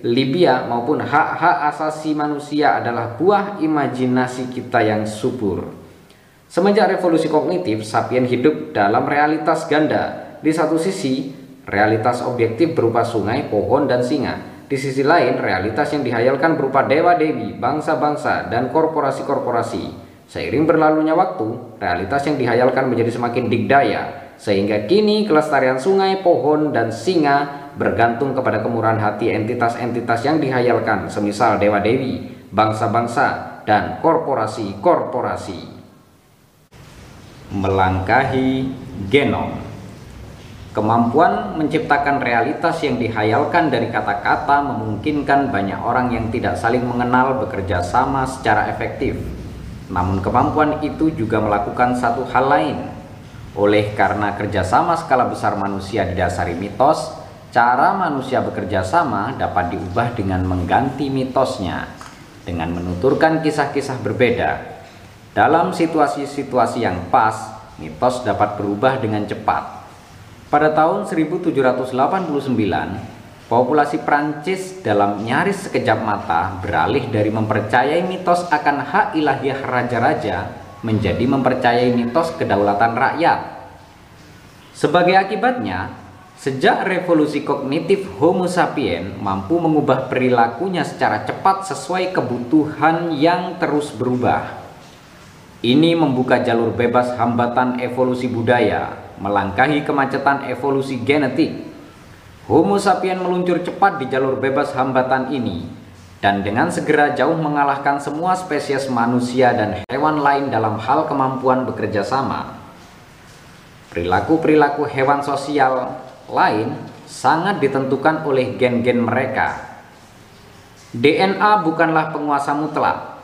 Libya maupun hak-hak asasi manusia adalah buah imajinasi kita yang subur. Semenjak revolusi kognitif, sapien hidup dalam realitas ganda. Di satu sisi, realitas objektif berupa sungai, pohon, dan singa. Di sisi lain, realitas yang dihayalkan berupa dewa-dewi, bangsa-bangsa, dan korporasi-korporasi. Seiring berlalunya waktu, realitas yang dihayalkan menjadi semakin digdaya, sehingga kini kelestarian sungai, pohon, dan singa bergantung kepada kemurahan hati entitas-entitas yang dihayalkan, semisal dewa-dewi, bangsa-bangsa, dan korporasi-korporasi melangkahi genom. Kemampuan menciptakan realitas yang dihayalkan dari kata-kata memungkinkan banyak orang yang tidak saling mengenal bekerja sama secara efektif. Namun kemampuan itu juga melakukan satu hal lain. Oleh karena kerjasama skala besar manusia didasari mitos, cara manusia bekerja sama dapat diubah dengan mengganti mitosnya, dengan menuturkan kisah-kisah berbeda, dalam situasi-situasi yang pas, mitos dapat berubah dengan cepat. Pada tahun 1789, populasi Prancis dalam nyaris sekejap mata beralih dari mempercayai mitos akan hak ilahiyah raja-raja menjadi mempercayai mitos kedaulatan rakyat. Sebagai akibatnya, sejak revolusi kognitif Homo sapien mampu mengubah perilakunya secara cepat sesuai kebutuhan yang terus berubah. Ini membuka jalur bebas hambatan evolusi budaya, melangkahi kemacetan evolusi genetik. Homo sapien meluncur cepat di jalur bebas hambatan ini, dan dengan segera jauh mengalahkan semua spesies manusia dan hewan lain dalam hal kemampuan bekerja sama. Perilaku-perilaku hewan sosial lain sangat ditentukan oleh gen-gen mereka. DNA bukanlah penguasa mutlak,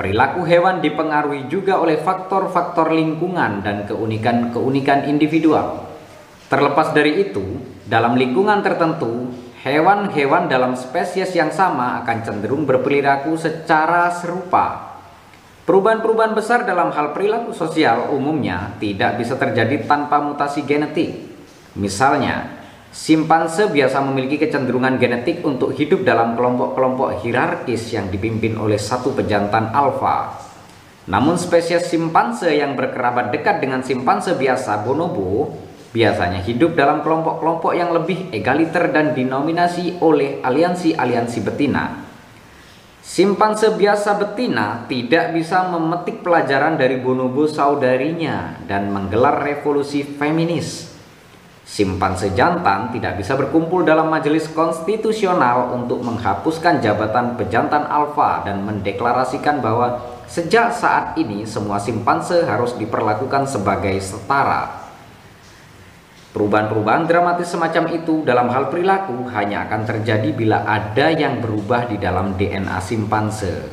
Perilaku hewan dipengaruhi juga oleh faktor-faktor lingkungan dan keunikan-keunikan individual. Terlepas dari itu, dalam lingkungan tertentu, hewan-hewan dalam spesies yang sama akan cenderung berperilaku secara serupa. Perubahan-perubahan besar dalam hal perilaku sosial umumnya tidak bisa terjadi tanpa mutasi genetik. Misalnya, Simpanse biasa memiliki kecenderungan genetik untuk hidup dalam kelompok-kelompok hierarkis yang dipimpin oleh satu pejantan alfa. Namun spesies simpanse yang berkerabat dekat dengan simpanse biasa bonobo biasanya hidup dalam kelompok-kelompok yang lebih egaliter dan dinominasi oleh aliansi-aliansi betina. Simpanse biasa betina tidak bisa memetik pelajaran dari bonobo saudarinya dan menggelar revolusi feminis Simpanse jantan tidak bisa berkumpul dalam majelis konstitusional untuk menghapuskan jabatan pejantan alfa dan mendeklarasikan bahwa sejak saat ini semua simpanse harus diperlakukan sebagai setara. Perubahan-perubahan dramatis semacam itu dalam hal perilaku hanya akan terjadi bila ada yang berubah di dalam DNA simpanse.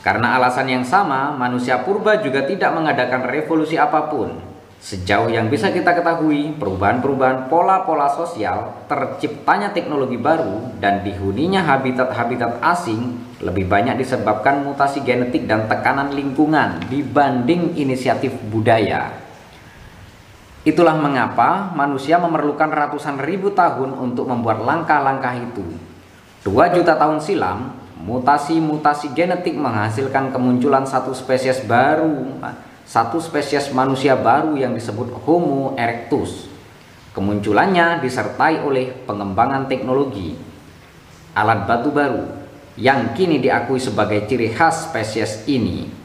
Karena alasan yang sama, manusia purba juga tidak mengadakan revolusi apa pun Sejauh yang bisa kita ketahui, perubahan-perubahan pola-pola sosial, terciptanya teknologi baru, dan dihuninya habitat-habitat asing lebih banyak disebabkan mutasi genetik dan tekanan lingkungan dibanding inisiatif budaya. Itulah mengapa manusia memerlukan ratusan ribu tahun untuk membuat langkah-langkah itu. Dua juta tahun silam, mutasi-mutasi genetik menghasilkan kemunculan satu spesies baru satu spesies manusia baru yang disebut Homo erectus. Kemunculannya disertai oleh pengembangan teknologi, alat batu baru yang kini diakui sebagai ciri khas spesies ini.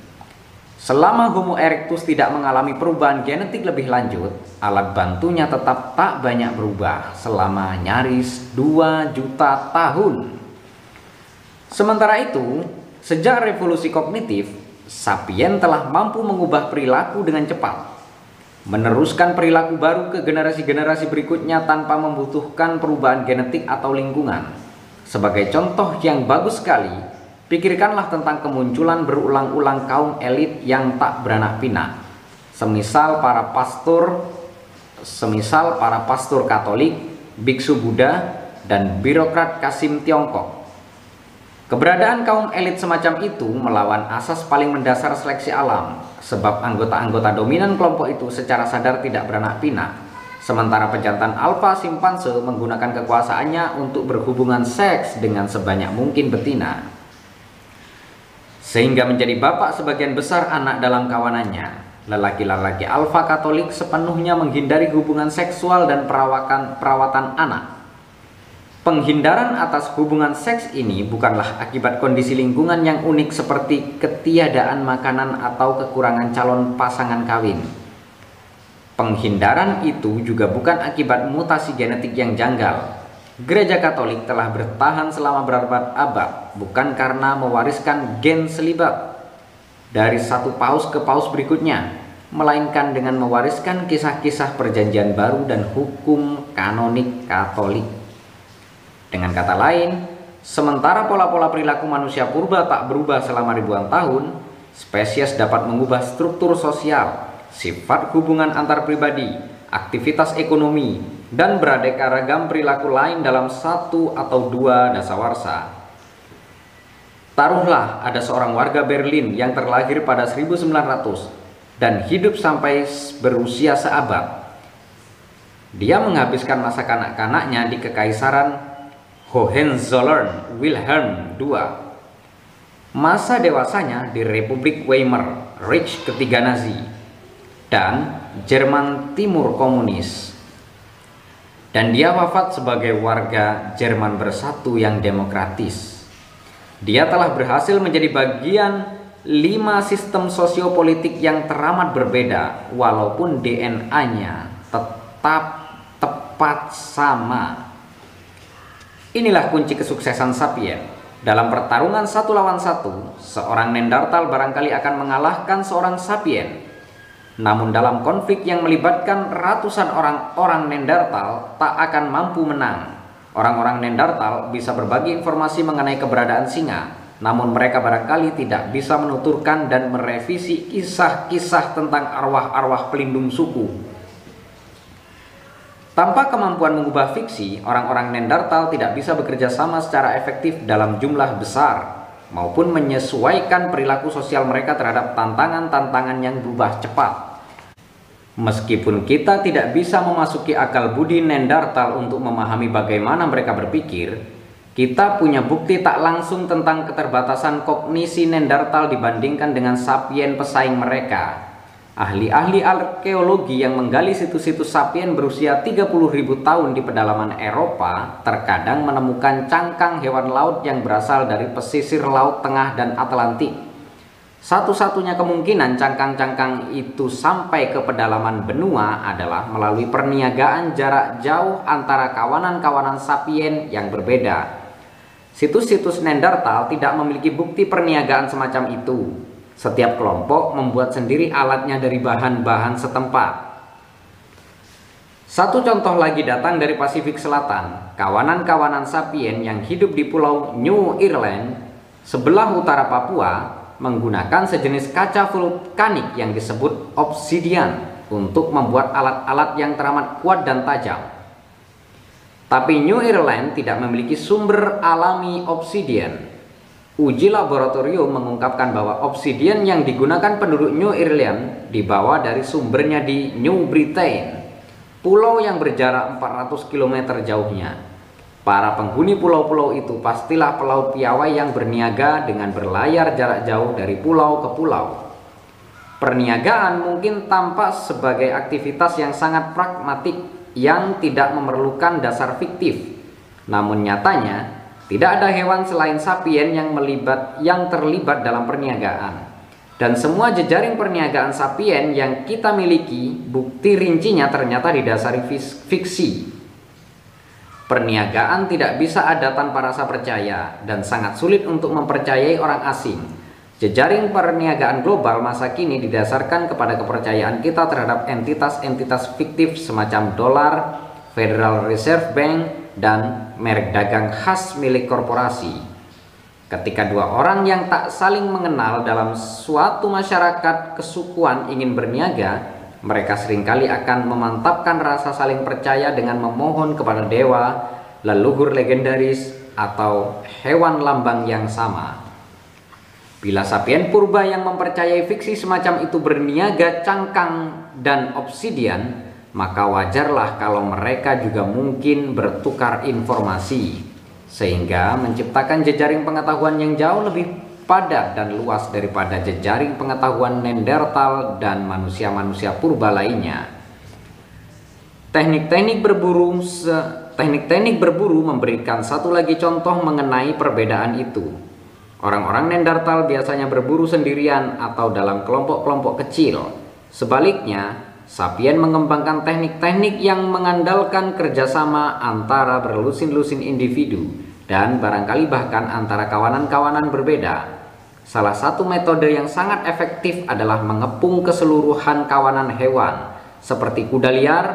Selama Homo erectus tidak mengalami perubahan genetik lebih lanjut, alat bantunya tetap tak banyak berubah selama nyaris 2 juta tahun. Sementara itu, sejak revolusi kognitif, Sapien telah mampu mengubah perilaku dengan cepat, meneruskan perilaku baru ke generasi-generasi berikutnya tanpa membutuhkan perubahan genetik atau lingkungan. Sebagai contoh yang bagus sekali, pikirkanlah tentang kemunculan berulang-ulang kaum elit yang tak beranak pinak. Semisal para pastor, semisal para pastor Katolik, biksu Buddha, dan birokrat Kasim Tiongkok Keberadaan kaum elit semacam itu melawan asas paling mendasar seleksi alam, sebab anggota-anggota dominan kelompok itu secara sadar tidak beranak pinak. Sementara pejantan alfa simpanse menggunakan kekuasaannya untuk berhubungan seks dengan sebanyak mungkin betina. Sehingga menjadi bapak sebagian besar anak dalam kawanannya. Lelaki-lelaki alfa Katolik sepenuhnya menghindari hubungan seksual dan perawakan perawatan anak. Penghindaran atas hubungan seks ini bukanlah akibat kondisi lingkungan yang unik seperti ketiadaan makanan atau kekurangan calon pasangan kawin. Penghindaran itu juga bukan akibat mutasi genetik yang janggal. Gereja Katolik telah bertahan selama berabad-abad bukan karena mewariskan gen selibat dari satu paus ke paus berikutnya, melainkan dengan mewariskan kisah-kisah perjanjian baru dan hukum kanonik Katolik. Dengan kata lain, sementara pola-pola perilaku manusia purba tak berubah selama ribuan tahun, spesies dapat mengubah struktur sosial, sifat hubungan antar pribadi, aktivitas ekonomi, dan beraneka ragam perilaku lain dalam satu atau dua dasawarsa. Taruhlah ada seorang warga Berlin yang terlahir pada 1900 dan hidup sampai berusia seabad. Dia menghabiskan masa kanak-kanaknya di kekaisaran Hohenzollern Wilhelm II. Masa dewasanya di Republik Weimar, Reich ketiga Nazi, dan Jerman Timur Komunis. Dan dia wafat sebagai warga Jerman bersatu yang demokratis. Dia telah berhasil menjadi bagian lima sistem sosiopolitik yang teramat berbeda walaupun DNA-nya tetap tepat sama Inilah kunci kesuksesan Sapien. Dalam pertarungan satu lawan satu, seorang Nendartal barangkali akan mengalahkan seorang Sapien. Namun dalam konflik yang melibatkan ratusan orang-orang Nendartal tak akan mampu menang. Orang-orang Nendartal bisa berbagi informasi mengenai keberadaan singa, namun mereka barangkali tidak bisa menuturkan dan merevisi kisah-kisah tentang arwah-arwah pelindung suku tanpa kemampuan mengubah fiksi, orang-orang Nendartal tidak bisa bekerja sama secara efektif dalam jumlah besar maupun menyesuaikan perilaku sosial mereka terhadap tantangan-tantangan yang berubah cepat. Meskipun kita tidak bisa memasuki akal budi Nendartal untuk memahami bagaimana mereka berpikir, kita punya bukti tak langsung tentang keterbatasan kognisi Nendartal dibandingkan dengan sapien pesaing mereka Ahli-ahli arkeologi yang menggali situs-situs sapien berusia 30.000 tahun di pedalaman Eropa terkadang menemukan cangkang hewan laut yang berasal dari pesisir laut tengah dan Atlantik. Satu-satunya kemungkinan cangkang-cangkang itu sampai ke pedalaman benua adalah melalui perniagaan jarak jauh antara kawanan-kawanan sapien yang berbeda. Situs-situs Neanderthal tidak memiliki bukti perniagaan semacam itu, setiap kelompok membuat sendiri alatnya dari bahan-bahan setempat. Satu contoh lagi datang dari Pasifik Selatan, kawanan-kawanan sapien yang hidup di pulau New Ireland, sebelah utara Papua, menggunakan sejenis kaca vulkanik yang disebut obsidian untuk membuat alat-alat yang teramat kuat dan tajam. Tapi New Ireland tidak memiliki sumber alami obsidian Uji laboratorium mengungkapkan bahwa obsidian yang digunakan penduduk New Ireland dibawa dari sumbernya di New Britain, pulau yang berjarak 400 km jauhnya. Para penghuni pulau-pulau itu pastilah pelaut piawai yang berniaga dengan berlayar jarak jauh dari pulau ke pulau. Perniagaan mungkin tampak sebagai aktivitas yang sangat pragmatik yang tidak memerlukan dasar fiktif. Namun nyatanya, tidak ada hewan selain sapien yang melibat yang terlibat dalam perniagaan. Dan semua jejaring perniagaan sapien yang kita miliki, bukti rincinya ternyata didasari fiksi. Perniagaan tidak bisa ada tanpa rasa percaya dan sangat sulit untuk mempercayai orang asing. Jejaring perniagaan global masa kini didasarkan kepada kepercayaan kita terhadap entitas-entitas fiktif semacam dolar, Federal Reserve Bank, dan merek dagang khas milik korporasi. Ketika dua orang yang tak saling mengenal dalam suatu masyarakat kesukuan ingin berniaga, mereka sering kali akan memantapkan rasa saling percaya dengan memohon kepada dewa, leluhur legendaris, atau hewan lambang yang sama. Bila sapien purba yang mempercayai fiksi semacam itu berniaga cangkang dan obsidian, maka wajarlah kalau mereka juga mungkin bertukar informasi sehingga menciptakan jejaring pengetahuan yang jauh lebih padat dan luas daripada jejaring pengetahuan Neanderthal dan manusia-manusia purba lainnya. Teknik-teknik berburu teknik-teknik berburu memberikan satu lagi contoh mengenai perbedaan itu. Orang-orang Neanderthal biasanya berburu sendirian atau dalam kelompok-kelompok kecil. Sebaliknya, Sapien mengembangkan teknik-teknik yang mengandalkan kerjasama antara berlusin-lusin individu dan barangkali bahkan antara kawanan-kawanan berbeda. Salah satu metode yang sangat efektif adalah mengepung keseluruhan kawanan hewan seperti kuda liar,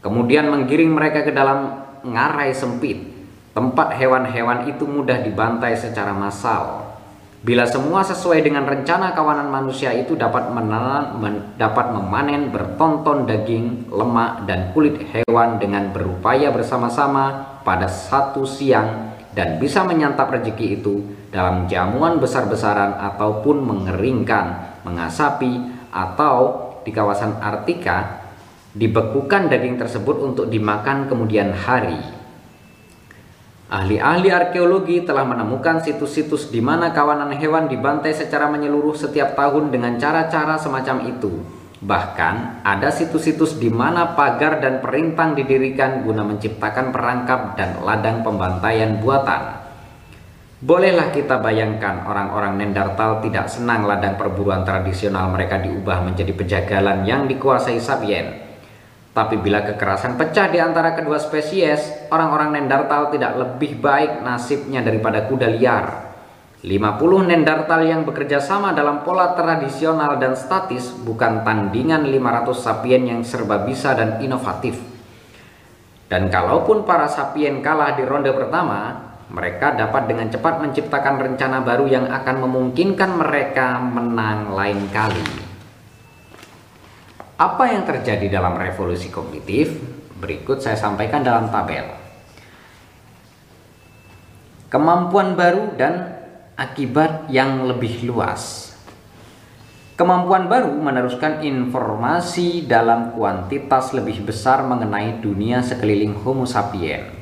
kemudian menggiring mereka ke dalam ngarai sempit, tempat hewan-hewan itu mudah dibantai secara massal. Bila semua sesuai dengan rencana kawanan manusia itu dapat menanan, men, dapat memanen bertonton daging, lemak, dan kulit hewan dengan berupaya bersama-sama pada satu siang dan bisa menyantap rezeki itu dalam jamuan besar-besaran ataupun mengeringkan, mengasapi, atau di kawasan Artika dibekukan daging tersebut untuk dimakan kemudian hari. Ahli-ahli arkeologi telah menemukan situs-situs di mana kawanan hewan dibantai secara menyeluruh setiap tahun dengan cara-cara semacam itu. Bahkan ada situs-situs di mana pagar dan perintang didirikan guna menciptakan perangkap dan ladang pembantaian buatan. Bolehlah kita bayangkan orang-orang Nendartal tidak senang ladang perburuan tradisional mereka diubah menjadi pejagalan yang dikuasai Sabien. Tapi bila kekerasan pecah di antara kedua spesies, orang-orang Nendartal tidak lebih baik nasibnya daripada kuda liar. 50 Nendartal yang bekerja sama dalam pola tradisional dan statis bukan tandingan 500 sapien yang serba bisa dan inovatif. Dan kalaupun para sapien kalah di ronde pertama, mereka dapat dengan cepat menciptakan rencana baru yang akan memungkinkan mereka menang lain kali. Apa yang terjadi dalam revolusi kognitif? Berikut saya sampaikan dalam tabel. Kemampuan baru dan akibat yang lebih luas. Kemampuan baru meneruskan informasi dalam kuantitas lebih besar mengenai dunia sekeliling Homo sapiens.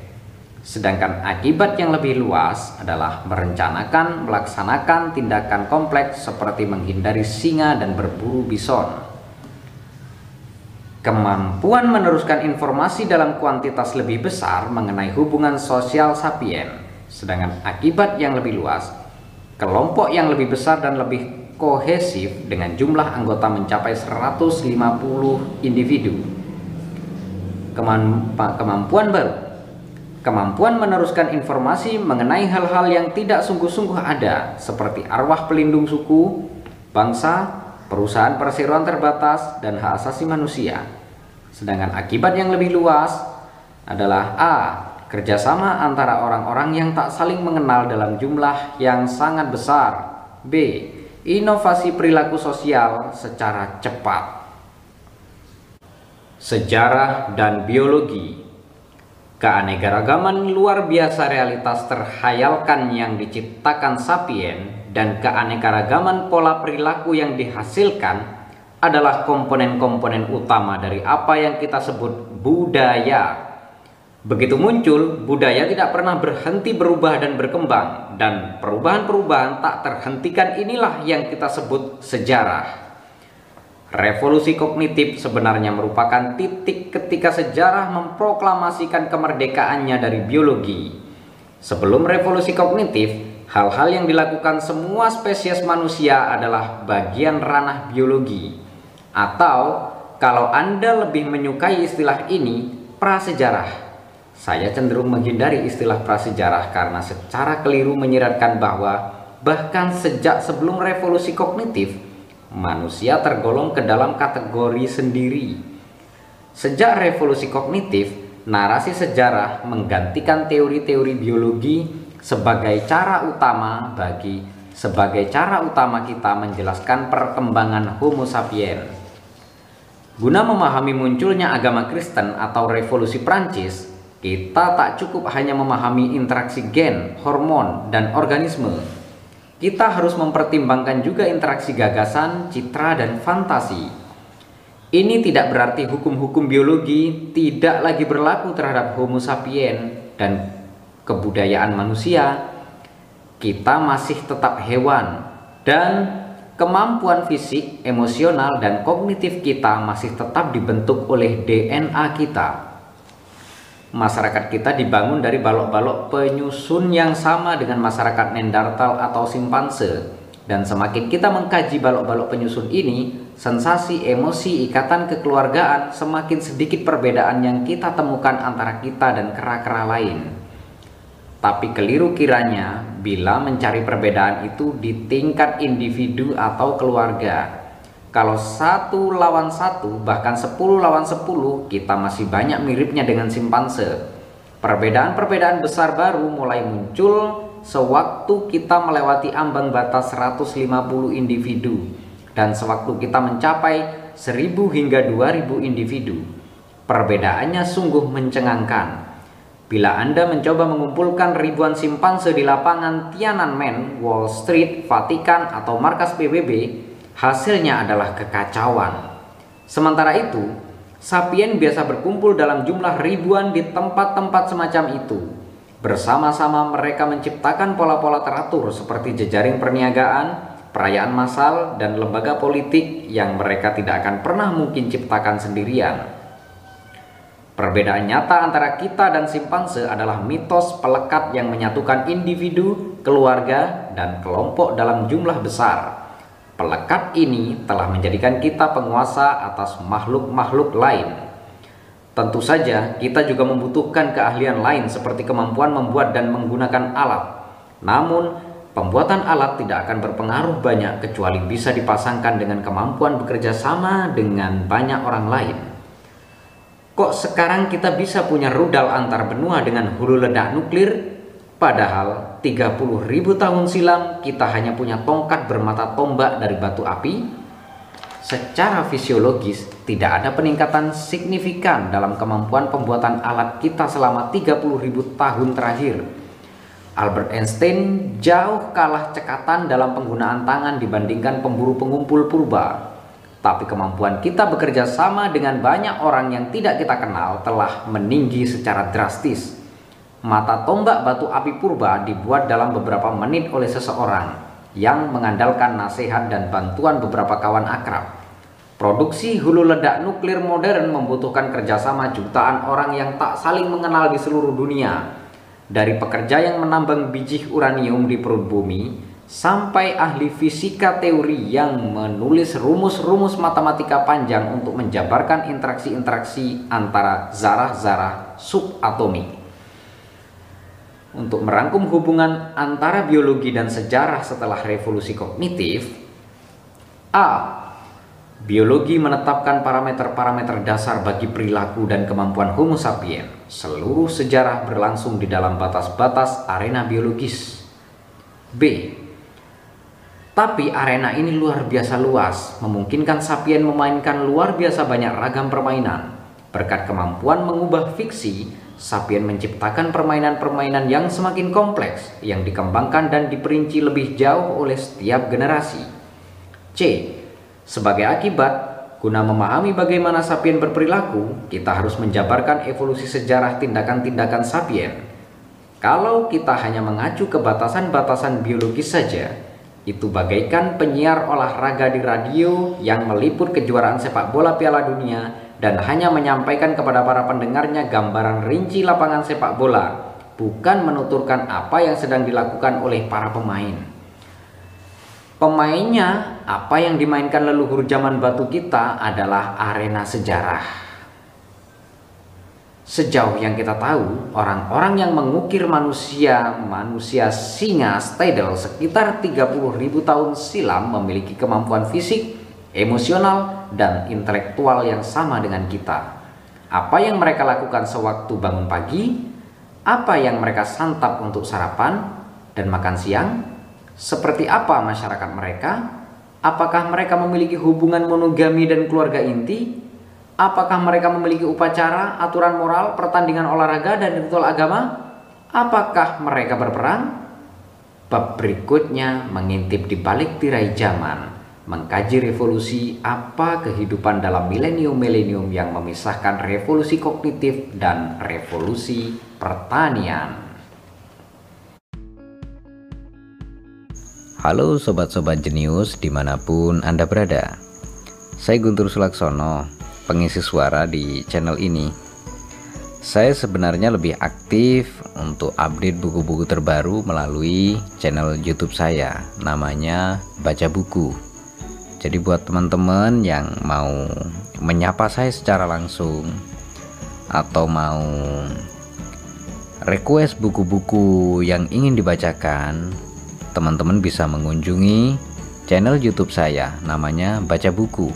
Sedangkan akibat yang lebih luas adalah merencanakan, melaksanakan tindakan kompleks seperti menghindari singa dan berburu bison. Kemampuan meneruskan informasi dalam kuantitas lebih besar mengenai hubungan sosial sapien, sedangkan akibat yang lebih luas, kelompok yang lebih besar dan lebih kohesif dengan jumlah anggota mencapai 150 individu. Kemampuan baru Kemampuan meneruskan informasi mengenai hal-hal yang tidak sungguh-sungguh ada, seperti arwah pelindung suku, bangsa, perusahaan perseroan terbatas, dan hak asasi manusia. Sedangkan akibat yang lebih luas adalah A. Kerjasama antara orang-orang yang tak saling mengenal dalam jumlah yang sangat besar. B. Inovasi perilaku sosial secara cepat. Sejarah dan biologi Keanekaragaman luar biasa realitas terhayalkan yang diciptakan sapien dan keanekaragaman pola perilaku yang dihasilkan adalah komponen-komponen utama dari apa yang kita sebut budaya. Begitu muncul, budaya tidak pernah berhenti berubah dan berkembang, dan perubahan-perubahan tak terhentikan inilah yang kita sebut sejarah. Revolusi kognitif sebenarnya merupakan titik ketika sejarah memproklamasikan kemerdekaannya dari biologi. Sebelum revolusi kognitif, Hal-hal yang dilakukan semua spesies manusia adalah bagian ranah biologi. Atau kalau Anda lebih menyukai istilah ini, prasejarah. Saya cenderung menghindari istilah prasejarah karena secara keliru menyiratkan bahwa bahkan sejak sebelum revolusi kognitif, manusia tergolong ke dalam kategori sendiri. Sejak revolusi kognitif, narasi sejarah menggantikan teori-teori biologi sebagai cara utama bagi sebagai cara utama kita menjelaskan perkembangan Homo sapiens. Guna memahami munculnya agama Kristen atau revolusi Prancis, kita tak cukup hanya memahami interaksi gen, hormon, dan organisme. Kita harus mempertimbangkan juga interaksi gagasan, citra, dan fantasi. Ini tidak berarti hukum-hukum biologi tidak lagi berlaku terhadap Homo sapiens dan kebudayaan manusia. kita masih tetap hewan dan kemampuan fisik, emosional, dan kognitif kita masih tetap dibentuk oleh DNA kita. Masyarakat kita dibangun dari balok-balok penyusun yang sama dengan masyarakat Neanderthal atau simpanse. Dan semakin kita mengkaji balok-balok penyusun ini, sensasi, emosi, ikatan kekeluargaan, semakin sedikit perbedaan yang kita temukan antara kita dan kera-kera lain. Tapi keliru kiranya bila mencari perbedaan itu di tingkat individu atau keluarga. Kalau satu lawan satu, bahkan sepuluh lawan sepuluh, kita masih banyak miripnya dengan simpanse. Perbedaan-perbedaan besar baru mulai muncul sewaktu kita melewati ambang batas 150 individu dan sewaktu kita mencapai 1000 hingga 2000 individu. Perbedaannya sungguh mencengangkan. Bila Anda mencoba mengumpulkan ribuan simpanse di lapangan Tiananmen, Wall Street, Vatikan, atau markas PBB, hasilnya adalah kekacauan. Sementara itu, sapien biasa berkumpul dalam jumlah ribuan di tempat-tempat semacam itu. Bersama-sama mereka menciptakan pola-pola teratur seperti jejaring perniagaan, perayaan massal, dan lembaga politik yang mereka tidak akan pernah mungkin ciptakan sendirian. Perbedaan nyata antara kita dan simpanse adalah mitos pelekat yang menyatukan individu, keluarga, dan kelompok dalam jumlah besar. Pelekat ini telah menjadikan kita penguasa atas makhluk-makhluk lain. Tentu saja, kita juga membutuhkan keahlian lain seperti kemampuan membuat dan menggunakan alat. Namun, pembuatan alat tidak akan berpengaruh banyak kecuali bisa dipasangkan dengan kemampuan bekerja sama dengan banyak orang lain. Kok sekarang kita bisa punya rudal antar benua dengan hulu ledak nuklir? Padahal 30 ribu tahun silam kita hanya punya tongkat bermata tombak dari batu api. Secara fisiologis tidak ada peningkatan signifikan dalam kemampuan pembuatan alat kita selama 30 ribu tahun terakhir. Albert Einstein jauh kalah cekatan dalam penggunaan tangan dibandingkan pemburu pengumpul purba. Tapi kemampuan kita bekerja sama dengan banyak orang yang tidak kita kenal telah meninggi secara drastis. Mata tombak batu api purba dibuat dalam beberapa menit oleh seseorang yang mengandalkan nasihat dan bantuan beberapa kawan akrab. Produksi hulu ledak nuklir modern membutuhkan kerjasama jutaan orang yang tak saling mengenal di seluruh dunia. Dari pekerja yang menambang biji uranium di perut bumi, sampai ahli fisika teori yang menulis rumus-rumus matematika panjang untuk menjabarkan interaksi-interaksi antara zarah-zarah subatomik. Untuk merangkum hubungan antara biologi dan sejarah setelah revolusi kognitif, A. Biologi menetapkan parameter-parameter dasar bagi perilaku dan kemampuan Homo sapiens. Seluruh sejarah berlangsung di dalam batas-batas arena biologis. B tapi arena ini luar biasa luas, memungkinkan Sapien memainkan luar biasa banyak ragam permainan. Berkat kemampuan mengubah fiksi, Sapien menciptakan permainan-permainan yang semakin kompleks, yang dikembangkan dan diperinci lebih jauh oleh setiap generasi. C. Sebagai akibat, guna memahami bagaimana Sapien berperilaku, kita harus menjabarkan evolusi sejarah tindakan-tindakan Sapien. Kalau kita hanya mengacu ke batasan-batasan biologis saja, itu bagaikan penyiar olahraga di radio yang meliput kejuaraan sepak bola Piala Dunia dan hanya menyampaikan kepada para pendengarnya gambaran rinci lapangan sepak bola, bukan menuturkan apa yang sedang dilakukan oleh para pemain. Pemainnya, apa yang dimainkan leluhur zaman batu kita adalah arena sejarah. Sejauh yang kita tahu, orang-orang yang mengukir manusia, manusia singa Stadel sekitar 30.000 tahun silam memiliki kemampuan fisik, emosional, dan intelektual yang sama dengan kita. Apa yang mereka lakukan sewaktu bangun pagi, apa yang mereka santap untuk sarapan dan makan siang, seperti apa masyarakat mereka, apakah mereka memiliki hubungan monogami dan keluarga inti, Apakah mereka memiliki upacara, aturan moral, pertandingan olahraga, dan ritual agama? Apakah mereka berperang? Bab berikutnya mengintip di balik tirai zaman, mengkaji revolusi apa kehidupan dalam milenium-milenium yang memisahkan revolusi kognitif dan revolusi pertanian. Halo sobat-sobat jenius di mana pun Anda berada. Saya Guntur Sulaksono, pengisi suara di channel ini. Saya sebenarnya lebih aktif untuk update buku-buku terbaru melalui channel youtube saya Namanya Baca Buku Jadi buat teman-teman yang mau menyapa saya secara langsung Atau mau request buku-buku yang ingin dibacakan teman-teman bisa mengunjungi channel YouTube saya namanya Baca Buku.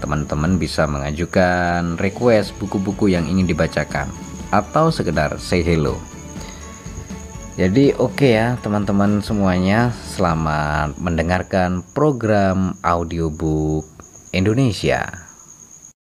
Teman-teman bisa mengajukan request buku-buku yang ingin dibacakan atau sekedar say hello. Jadi oke okay ya teman-teman semuanya selamat mendengarkan program audiobook Indonesia.